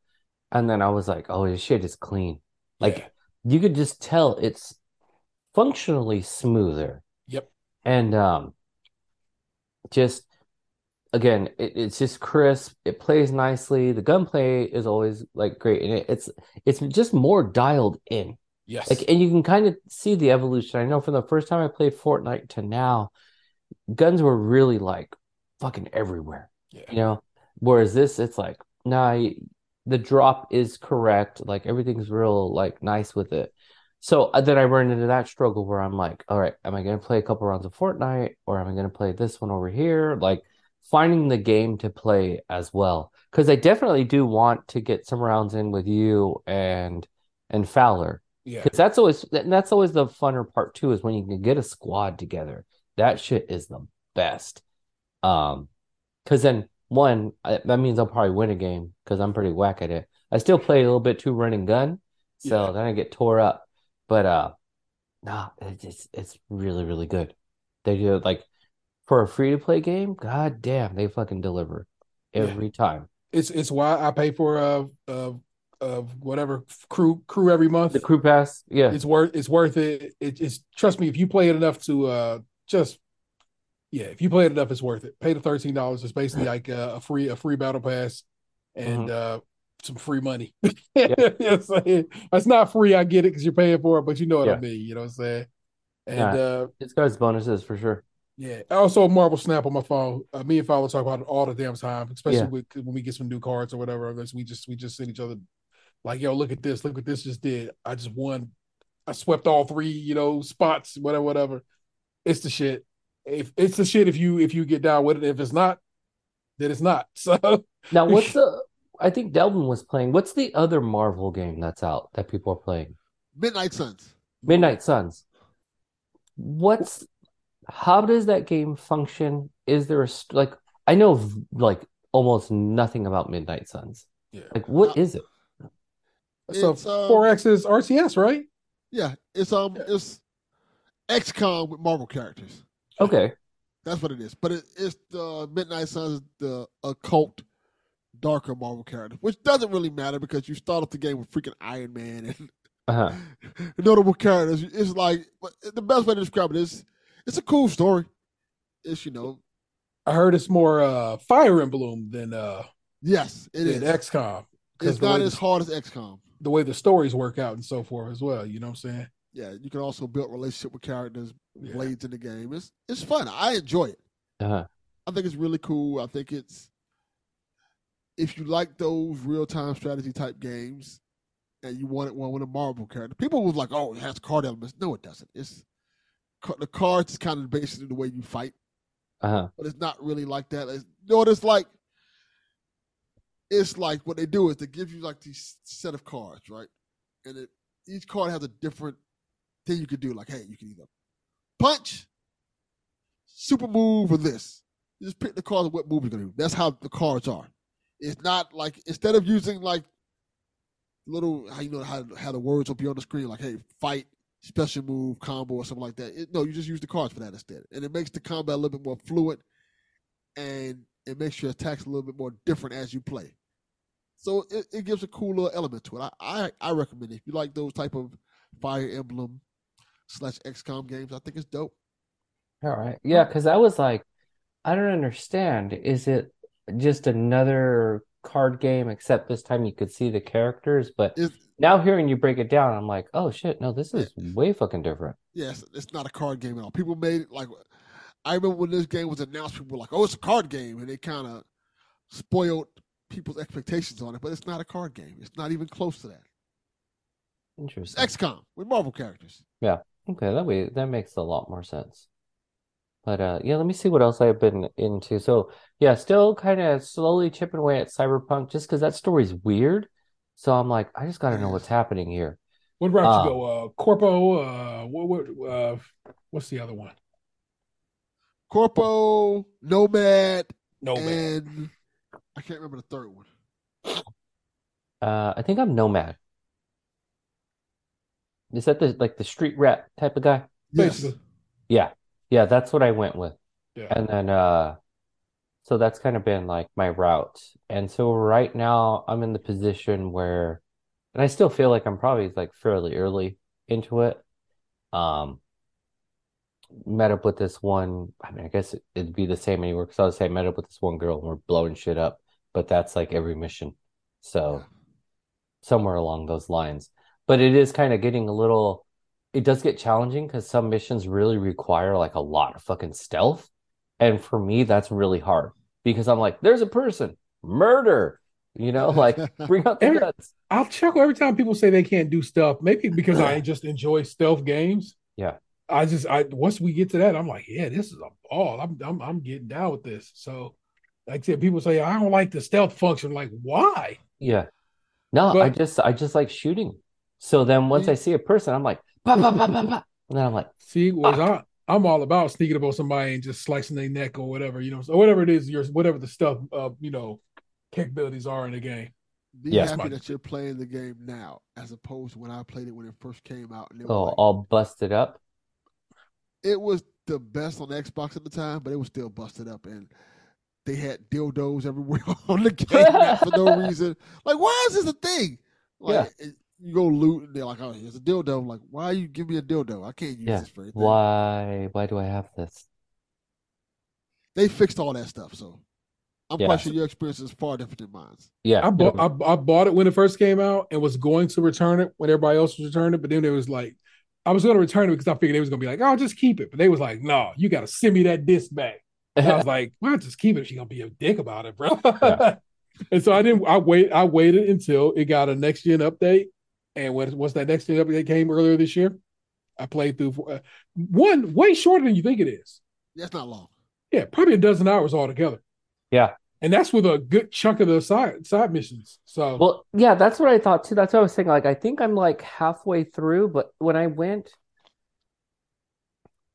and then I was like, "Oh, this shit is clean." Like Yeah. you could just tell it's functionally smoother. Yep. And um, just again, it, it's just crisp. It plays nicely. The gunplay is always like great, and it, it's it's just more dialed in. yes, Like, and you can kind of see the evolution. I know from the first time I played Fortnite to now, guns were really like fucking everywhere, yeah, you know? Whereas this, it's like, nah, the drop is correct. Like, everything's real, like, nice with it. So uh, then I run into that struggle where I'm like, all right, am I going to play a couple rounds of Fortnite or am I going to play this one over here? Like, finding the game to play as well. Because I definitely do want to get some rounds in with you and and Fowler. yeah. Because that's always and that's always the funner part too, is when you can get a squad together. That shit is the best. Um, because then one, I, that means I'll probably win a game because I'm pretty whack at it. I still play a little bit too run and gun, so Yeah. then I get tore up. But uh, nah, it's it's, really really good. They do it like for a free to play game. God damn, they fucking deliver Yeah. every time. It's it's why I pay for uh uh uh whatever crew crew every month. The crew pass, yeah, It's worth it's worth it. It it's trust me if you play it enough to uh just yeah if you play it enough it's worth it. Pay the thirteen dollars. It's basically like uh, a free a free battle pass and uh some free money. (laughs) you know what I'm saying? It's not free. I get it because you're paying for it, but you know what I mean. You know what I'm saying? And Yeah. uh it's got its bonuses for sure. Yeah. Also Marvel Snap on my phone. Uh, me and Fowler talk about it all the damn time, especially Yeah. with, when we get some new cards or whatever. We just we just send each other like, yo, look at this, look what this just did. I just won. I swept all three, you know, spots, whatever, whatever. It's the shit. If it's the shit if you if you get down with it. If it's not, then it's not. (laughs) So Now, what's the? I think Delvin was playing. What's the other Marvel game that's out that people are playing? Midnight Suns. Midnight Suns. What's? How does that game function? Is there a like? I know like almost nothing about Midnight Suns. yeah. Like, what is it? So It's, um, four X is RCS, right? Yeah, it's um, it's XCOM with Marvel characters. Okay, That's what it is. But it, it's the Midnight Suns, the occult, darker Marvel character, which doesn't really matter because you start off the game with freaking Iron Man and (laughs) uh-huh. notable characters. It's like the best way to describe it is it's a cool story. It's you know, I heard it's more uh Fire Emblem than uh yes, it is. than XCOM. 'Cause It's not as the- hard as XCOM. the way the stories work out and so forth as well. You know what I'm saying? Yeah, you can also build relationship with characters, Yeah. blades in the game. It's it's fun. I enjoy it. Uh-huh. I think it's really cool. I think it's if you like those real time strategy type games and you wanted one with a Marvel character, people was like, "Oh, it has card elements." No, it doesn't. It's the cards is kind of basically the way you fight, Uh-huh. but it's not really like that. It's, you know what it's like? It's like what they do is they give you like these set of cards, right? And it, each card has a different thing you can do. Like, hey, you can either punch, super move, or this. You just pick the cards of what move you're gonna do. That's how the cards are. It's not like instead of using like little how you know how how the words will be on the screen, like hey, fight, special move, combo, or something like that. It, no, you just use the cards for that instead, and it makes the combat a little bit more fluid, and it makes your attacks a little bit more different as you play. So it, it gives a cool little element to it. I, I I recommend it if you like those type of Fire Emblem slash XCOM games. I think it's dope. All right. Yeah, because I was like, I don't understand. Is it just another card game, except this time you could see the characters. But It's, now hearing you break it down, I'm like, oh shit, no, this is way fucking different. yes, it's not a card game at all. People made it like I remember when this game was announced, people were like, "Oh, it's a card game," and they kind of spoiled people's expectations on it. But it's not a card game. It's not even close to that. It's Interesting. XCOM with Marvel characters. Okay, that way that makes a lot more sense. But uh yeah, let me see what else I've been into. So yeah, still kind of slowly chipping away at Cyberpunk just because that story's weird. So I'm like, I just gotta know what's happening here. What route Uh, you go? Uh, Corpo. Uh, what? What? Uh, what's the other one? Corpo, Nomad, No man. and I can't remember the third one. Uh I think I'm Nomad. Is that the like the street rat type of guy? Yes. Yeah. Yeah, that's what I went with. Yeah. And then uh so that's kind of been like my route. And so right now I'm in the position where and I still feel like I'm probably like fairly early into it. Um met up with this one, I mean I guess it- it'd be the same anywhere because I would say I met up with this one girl and we're blowing shit up, but that's like every mission. So Yeah. somewhere along those lines. But it is kind of getting a little, it does get challenging because some missions really require like a lot of fucking stealth. And for me, that's really hard because I'm like, there's a person, murder, you know, (laughs) like bring out the Every- guns. I'll chuckle every time people say they can't do stuff. Maybe because I (clears throat) just enjoy stealth games. Yeah. I just I once we get to that, I'm like, yeah, this is a ball. I'm I'm I'm getting down with this. So, like I said, people say I don't like the stealth function. Like, why? Yeah. No, I just, I just like shooting. So then once I see a person, I'm like, bah, bah, bah, bah, bah. And then I'm like, See, was I I'm all about sneaking up on somebody and just slicing their neck or whatever, you know, so whatever it is, your whatever the stuff uh, you know, capabilities are in the game. Be Yes. happy that you're playing the game now, as opposed to when I played it when it first came out. And it oh, like- all busted up. it was the best on Xbox at the time, but it was still busted up, and they had dildos everywhere (laughs) on the game for no (laughs) reason. Like, why is this a thing? Like, it- you go loot, and they're like, "Oh, here's a dildo." I'm like, why you give me a dildo? I can't use Yeah. this for anything. Why, why do I have this? They fixed all that stuff, so I'm Yeah. quite sure your experience is far different than mine. Yeah. I bought I, I bought it when it first came out and was going to return it when everybody else was returning it, but then it was like I was going to return it because I figured they was going to be like, "Oh, just keep it," but they was like, "No, you got to send me that disc back." And I was (laughs) like, "Well, just keep it. She gonna be a dick about it, bro." Yeah. (laughs) and so I didn't. I wait. I waited until it got a next gen update, and when once that next gen update came earlier this year, I played through uh, one way shorter than you think it is. That's not long. Yeah, probably a dozen hours altogether. Yeah. and that's with a good chunk of the side side missions. So Well, yeah, that's what I thought too. That's what I was saying. Like, I think I'm like halfway through, but when I went,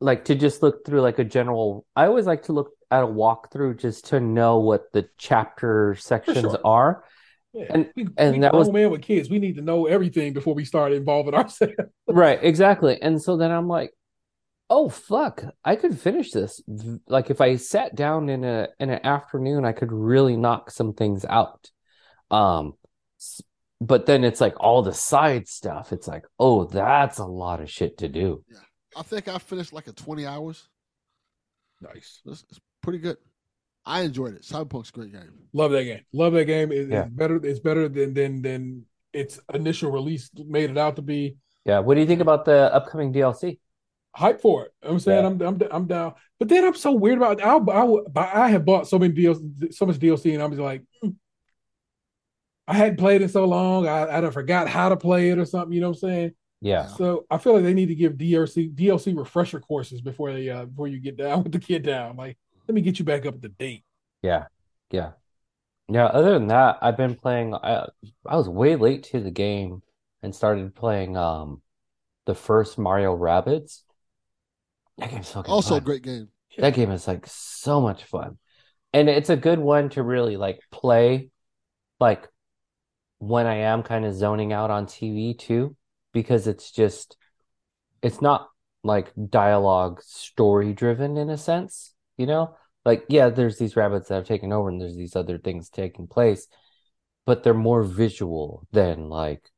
like, to just look through like a general, I always like to look at a walkthrough just to know what the chapter sections sure. are. Yeah, And- we, and we that was- man with kids. We need to know everything before we start involving (laughs) ourselves. Right, exactly. And so then I'm like, oh fuck, I could finish this. Like if I sat down in a in an afternoon, I could really knock some things out. Um, but then it's like all the side stuff. It's like, oh, that's a lot of shit to do. Yeah. I think I finished like a 20 hours. Nice. It's, it's pretty good. I enjoyed it. Cyberpunk's a great game. Love that game. Love that game. It- Yeah. It's better. It's better than than than its initial release made it out to be. Yeah, what do you think about the upcoming DLC? Hype for it. I'm saying Yeah. I'm I'm I'm down. But then I'm so weird about I'll, I I have bought so many DLC, so much DLC, and I'm just like, hmm. I hadn't played it so long. I I done forgot how to play it or something. You know what I'm saying? Yeah, So I feel like they need to give DLC DLC refresher courses before they uh before you get down (laughs) with the kid down. Like, let me get you back up to date. yeah, yeah. Yeah, other than that, I've been playing I I was way late to the game and started playing um the first Mario Rabbids. That game's fucking Also, a great game. That game is like so much fun. And it's a good one to really like play like when I am kind of zoning out on TV too, because it's just it's not like dialogue story driven in a sense, you know? Like, yeah, there's these rabbits that have taken over and there's these other things taking place, but they're more visual than like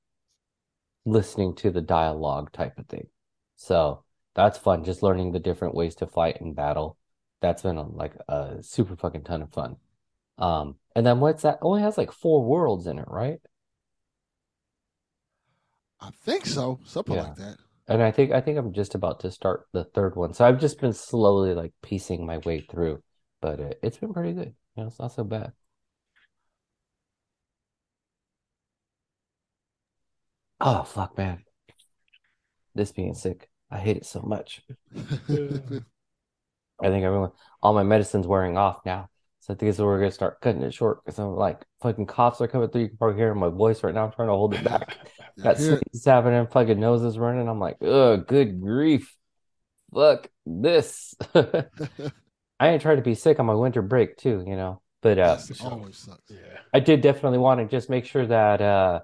listening to the dialogue type of thing. So that's fun, just learning the different ways to fight and battle. That's been like a super fucking ton of fun. Um, and then what's that? Only has like four worlds in it, right? I think so, something Yeah. like that. And I think I think I'm just about to start the third one. So I've just been slowly like piecing my way through, but it, it's been pretty good. You know, it's not so bad. Oh fuck, man. This being sick, I hate it so much. (laughs) I think everyone, all my medicine's wearing off now. So I think it's we're gonna start cutting it short because I'm like fucking coughs are coming through. You can probably hear my voice right now. I'm trying to hold it back. Got Here- sneezes happening, fucking noses running. I'm like, ugh, good grief. Fuck this. (laughs) I ain't trying to be sick on my winter break too, you know. But uh always sucks. Yeah. I did definitely want to just make sure that uh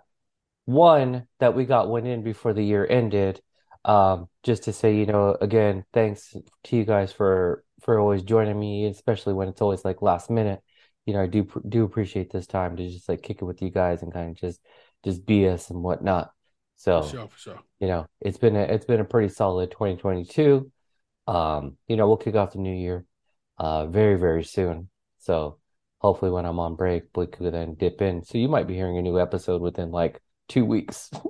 one that we got one in before the year ended. Um, just to say, you know, again, thanks to you guys for for always joining me, especially when it's always like last minute. You know, I do do appreciate this time to just like kick it with you guys and kind of just just BS and whatnot. So For sure, for sure. you know, it's been a it's been a pretty solid 2022. Um, you know, we'll kick off the new year uh very, very soon. So hopefully when I'm on break, we could then dip in. So you might be hearing a new episode within like two weeks. (laughs)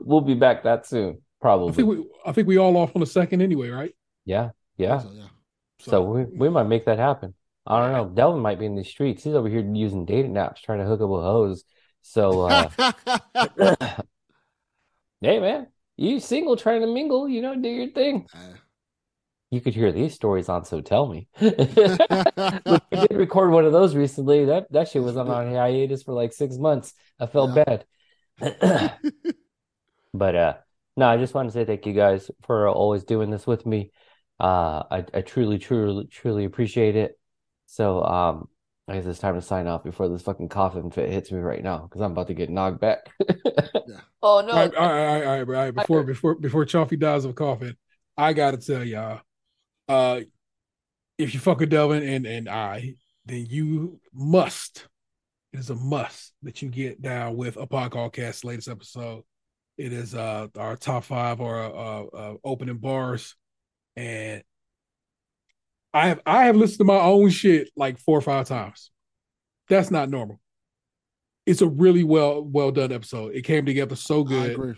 We'll be back that soon, I think probably. we I think we all off on the second anyway, right? Yeah, yeah. So, yeah. So we we might make that happen. I don't know. Delvin might be in the streets. He's over here using dating apps, trying to hook up with hoes. So uh (laughs) hey man, you single trying to mingle, you know, do your thing. You could hear these stories on So Tell Me. (laughs) We did (laughs) record one of those recently. That that shit was on a hiatus for like six months. I felt Yeah. bad. (clears throat) But uh no, I just want to say thank you guys for always doing this with me. Uh I, I truly, truly, truly appreciate it. So um I guess it's time to sign off before this fucking coffin fit hits me right now because I'm about to get knocked back. (laughs) Oh no. All right, all right, all right, all right, all right. Before before before Chaufie dies of coughing, I gotta tell y'all, uh, if you fuck with Delvin and and I, then you must. It is a must that you get down with a podcast latest episode. It is uh our top five or uh, uh opening bars, and I have I have listened to my own shit like four or five times. That's not normal. It's a really well well done episode. It came together so I good agree.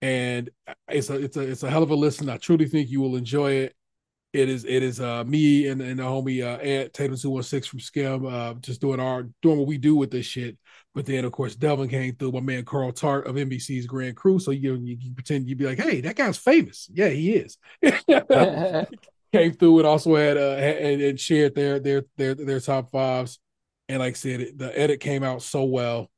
and it's a it's a it's a hell of a listen. I truly think you will enjoy it. It is it is uh me and, and the homie uh Ed Tatum two one six from Skim uh just doing our doing what we do with this shit. But then of course Delvin came through, my man Carl Tart of NBC's Grand Crew. So you you, you pretend you'd be like, hey, that guy's famous. Yeah, he is. (laughs) (laughs) came through and also had uh and, and shared their their their their top fives. And like I said, the edit came out so well,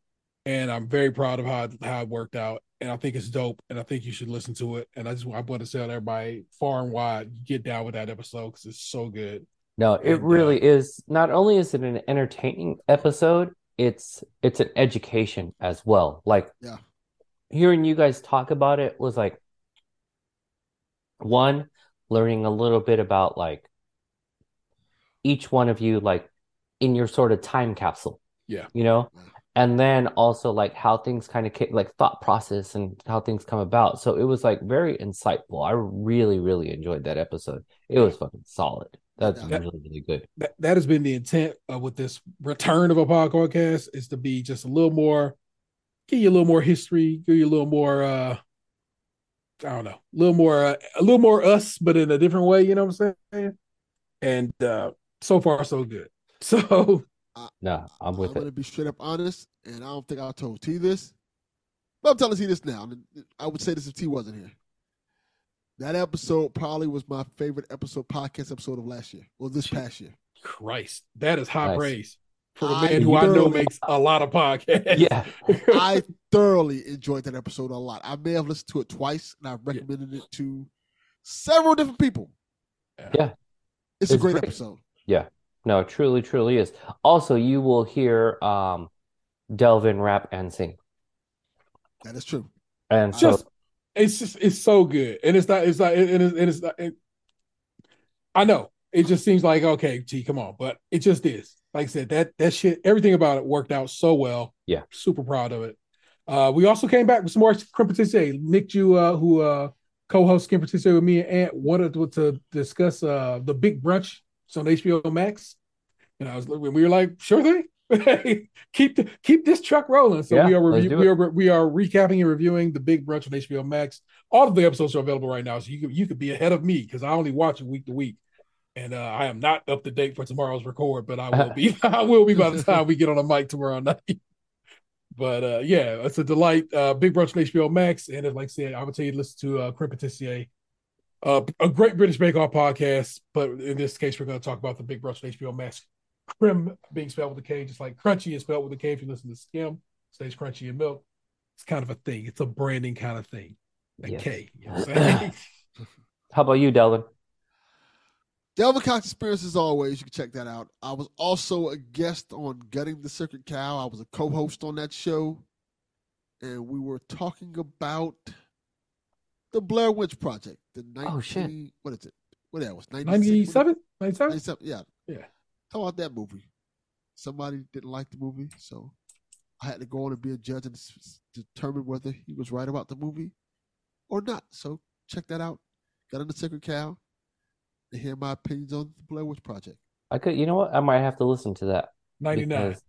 and I'm very proud of how it, how it worked out. And I think it's dope, and I think you should listen to it. And I just I want to tell everybody far and wide, get down with that episode because it's so good. No, it And, uh, really is. Not only is it an entertaining episode, it's it's an education as well. Like Yeah. hearing you guys talk about it was like one, learning a little bit about like each one of you like in your sort of time capsule. Yeah. You know? And then also like how things kind of like thought process and how things come about. So it was like very insightful. I really, really enjoyed that episode. It was fucking solid. That's Yeah. really, really good. That that has been the intent uh, with this return of a podcast is to be just a little more, give you a little more history, give you a little more. uh I don't know, a little more, uh, a little more us, but in a different way. You know what I'm saying? And uh so far, so good. (laughs) So No, I'm with I'm it. gonna be straight up honest, and I don't think I told T this, but I'm telling T this now. and I would say this if T wasn't here. That episode probably was my favorite episode, podcast episode of last year, or this past year. Christ, that is high Nice. praise for a man who I know makes a lot of podcasts. Yeah. (laughs) I thoroughly enjoyed that episode a lot. I may have listened to it twice, and I've recommended it to several different people. Yeah. It's, a great, great. episode. Yeah. No, it truly, truly is. Also, you will hear um Delvin rap and sing. That is true. And so just it's just it's so good, and it's not it's not and it's, and it's not. It, I know it just seems like okay, T, come on, but it just is. Like I said, that that shit, everything about it worked out so well. Yeah. super proud of it. Uh, we also came back with some more Creme Patissier. Nick Jew, uh, who uh co-hosts Creme Patissier with me and Ant, wanted to, to discuss uh the big brunch. It's on HBO Max. And I was we were like, sure thing. (laughs) keep the, keep this truck rolling. So Yeah, we are review, we are we are recapping and reviewing the Big Brunch on HBO Max. All of the episodes are available right now, so you could you could be ahead of me because I only watch it week to week, and uh, I am not up to date for tomorrow's record, but I will (laughs) be. (laughs) I will be by the time we get on the mic tomorrow night. (laughs) But uh, yeah, it's a delight. Uh, Big Brunch on HBO Max, and as like I said, I would tell you to listen to uh, Creme Patissier, uh, a great British Bake Off podcast. But in this case, we're going to talk about the Big Brunch on HBO Max. Creme being spelled with a K, just like crunchy is spelled with a K. If you listen to Skim, stays crunchy in milk. It's kind of a thing. It's a branding kind of thing. A Yes. K. You know? How about you, Delvin? Delvin Cox Experience, as always, you can check that out. I was also a guest on Gutting the Sacred Cow. I was a co-host on that show, and we were talking about the Blair Witch Project. The 19, Oh, shit. What is it? What that was? 96? 97? 97? 97? Yeah. Yeah. Talk about that movie. Somebody didn't like the movie, so I had to go on and be a judge and s- s- determine whether he was right about the movie or not. So check that out. Gutting the Sacred Cow to hear my opinions on the Blair Witch Project. I could, you know what? I might have to listen to that 99. because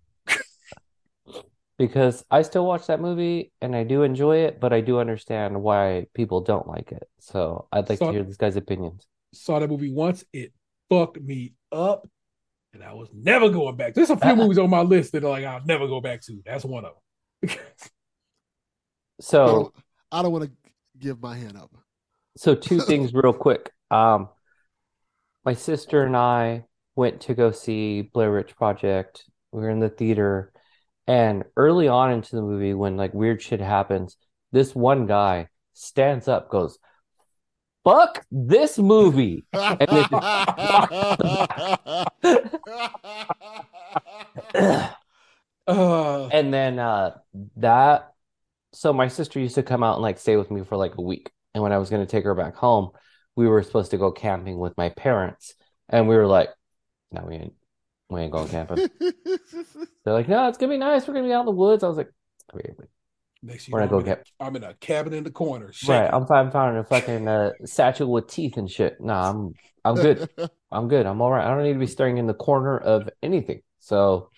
because I still watch that movie and I do enjoy it, but I do understand why people don't like it. So I'd like So- to hear this guy's opinions. Saw that movie once. It fucked me up. And I was never going back. There's a few (laughs) movies on my list that are like I'll never go back to. That's one of them. (laughs) I So don't, I don't want to give my hand up. So two things (laughs) real quick. Um, my sister and I went to go see Blair Witch Project. We were in the theater, and early on into the movie, when like weird shit happens, this one guy stands up, goes, "Fuck this movie," and then (laughs) uh, (laughs) and then uh that. So my sister used to come out and like stay with me for like a week, and when I was going to take her back home, we were supposed to go camping with my parents, and we were like, "No, we ain't, we ain't going camping." (laughs) They're like, "No, it's gonna be nice. We're gonna be out in the woods." I was like, "Wait, wait." next year We're I'm, gonna go in a- get- I'm in a cabin in the corner. Right. I'm fine finding a fucking uh, satchel with teeth and shit. Nah, I'm I'm good. (laughs) I'm good. I'm all right. I don't need to be staring in the corner of anything. So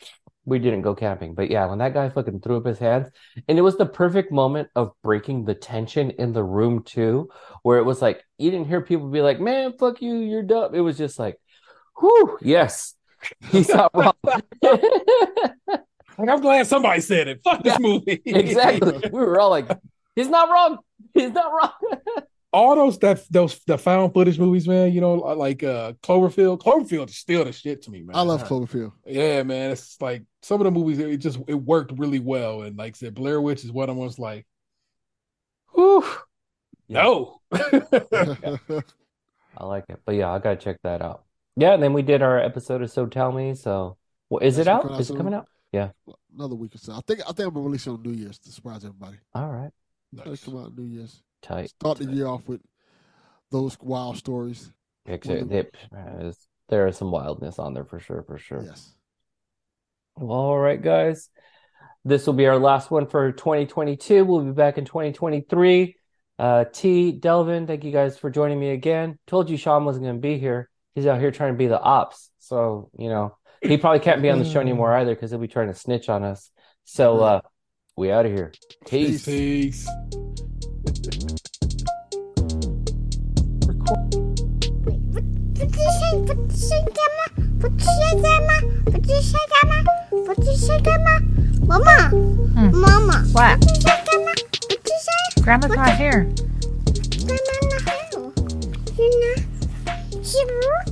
we didn't go camping. But yeah, when that guy fucking threw up his hands, and it was the perfect moment of breaking the tension in the room too, where it was like you didn't hear people be like, "Man, fuck you, you're dumb." It was just like, "Whew, yes, he's not wrong." Like, I'm glad somebody said it. Fuck this Yeah, movie. exactly. (laughs) We were all like, "He's not wrong. He's not wrong." (laughs) All those that those the found footage movies, man. You know, like uh Cloverfield. Cloverfield is still the shit to me, man. I love Cloverfield. Yeah, man. It's like some of the movies. It just it worked really well, and like I said, Blair Witch is one of them. Was like, whew, no. (laughs) I like it. But yeah, I gotta check that out. Yeah, and then we did our episode of So Tell Me. So, well, is it That's out? out Is it coming out? Yeah, another week or so. I think I think I'm gonna release it on New Year's to surprise everybody. All right, It'll come out New Year's. Tight. Start the year off with those wild stories. Actually, they- man, there is some wildness on there for sure, for sure. Yes. Well, all right, guys. This will be our last one for 2022. We'll be back in 2023. Uh, T, Delvin, thank you guys for joining me again. Told you Shaun wasn't going to be here. He's out here trying to be the ops. So, you know, he probably can't be on the show anymore either because he'll be trying to snitch on us. So, uh, we out of here. Peace. Peace. Grandma? What did you say, Grandma? What did you say, Grandma? What did you say, Grandma? Mama. Mama. What? What did you say, Grandma? What did you say? Grandma's not here. Grandma not here. She's not. She's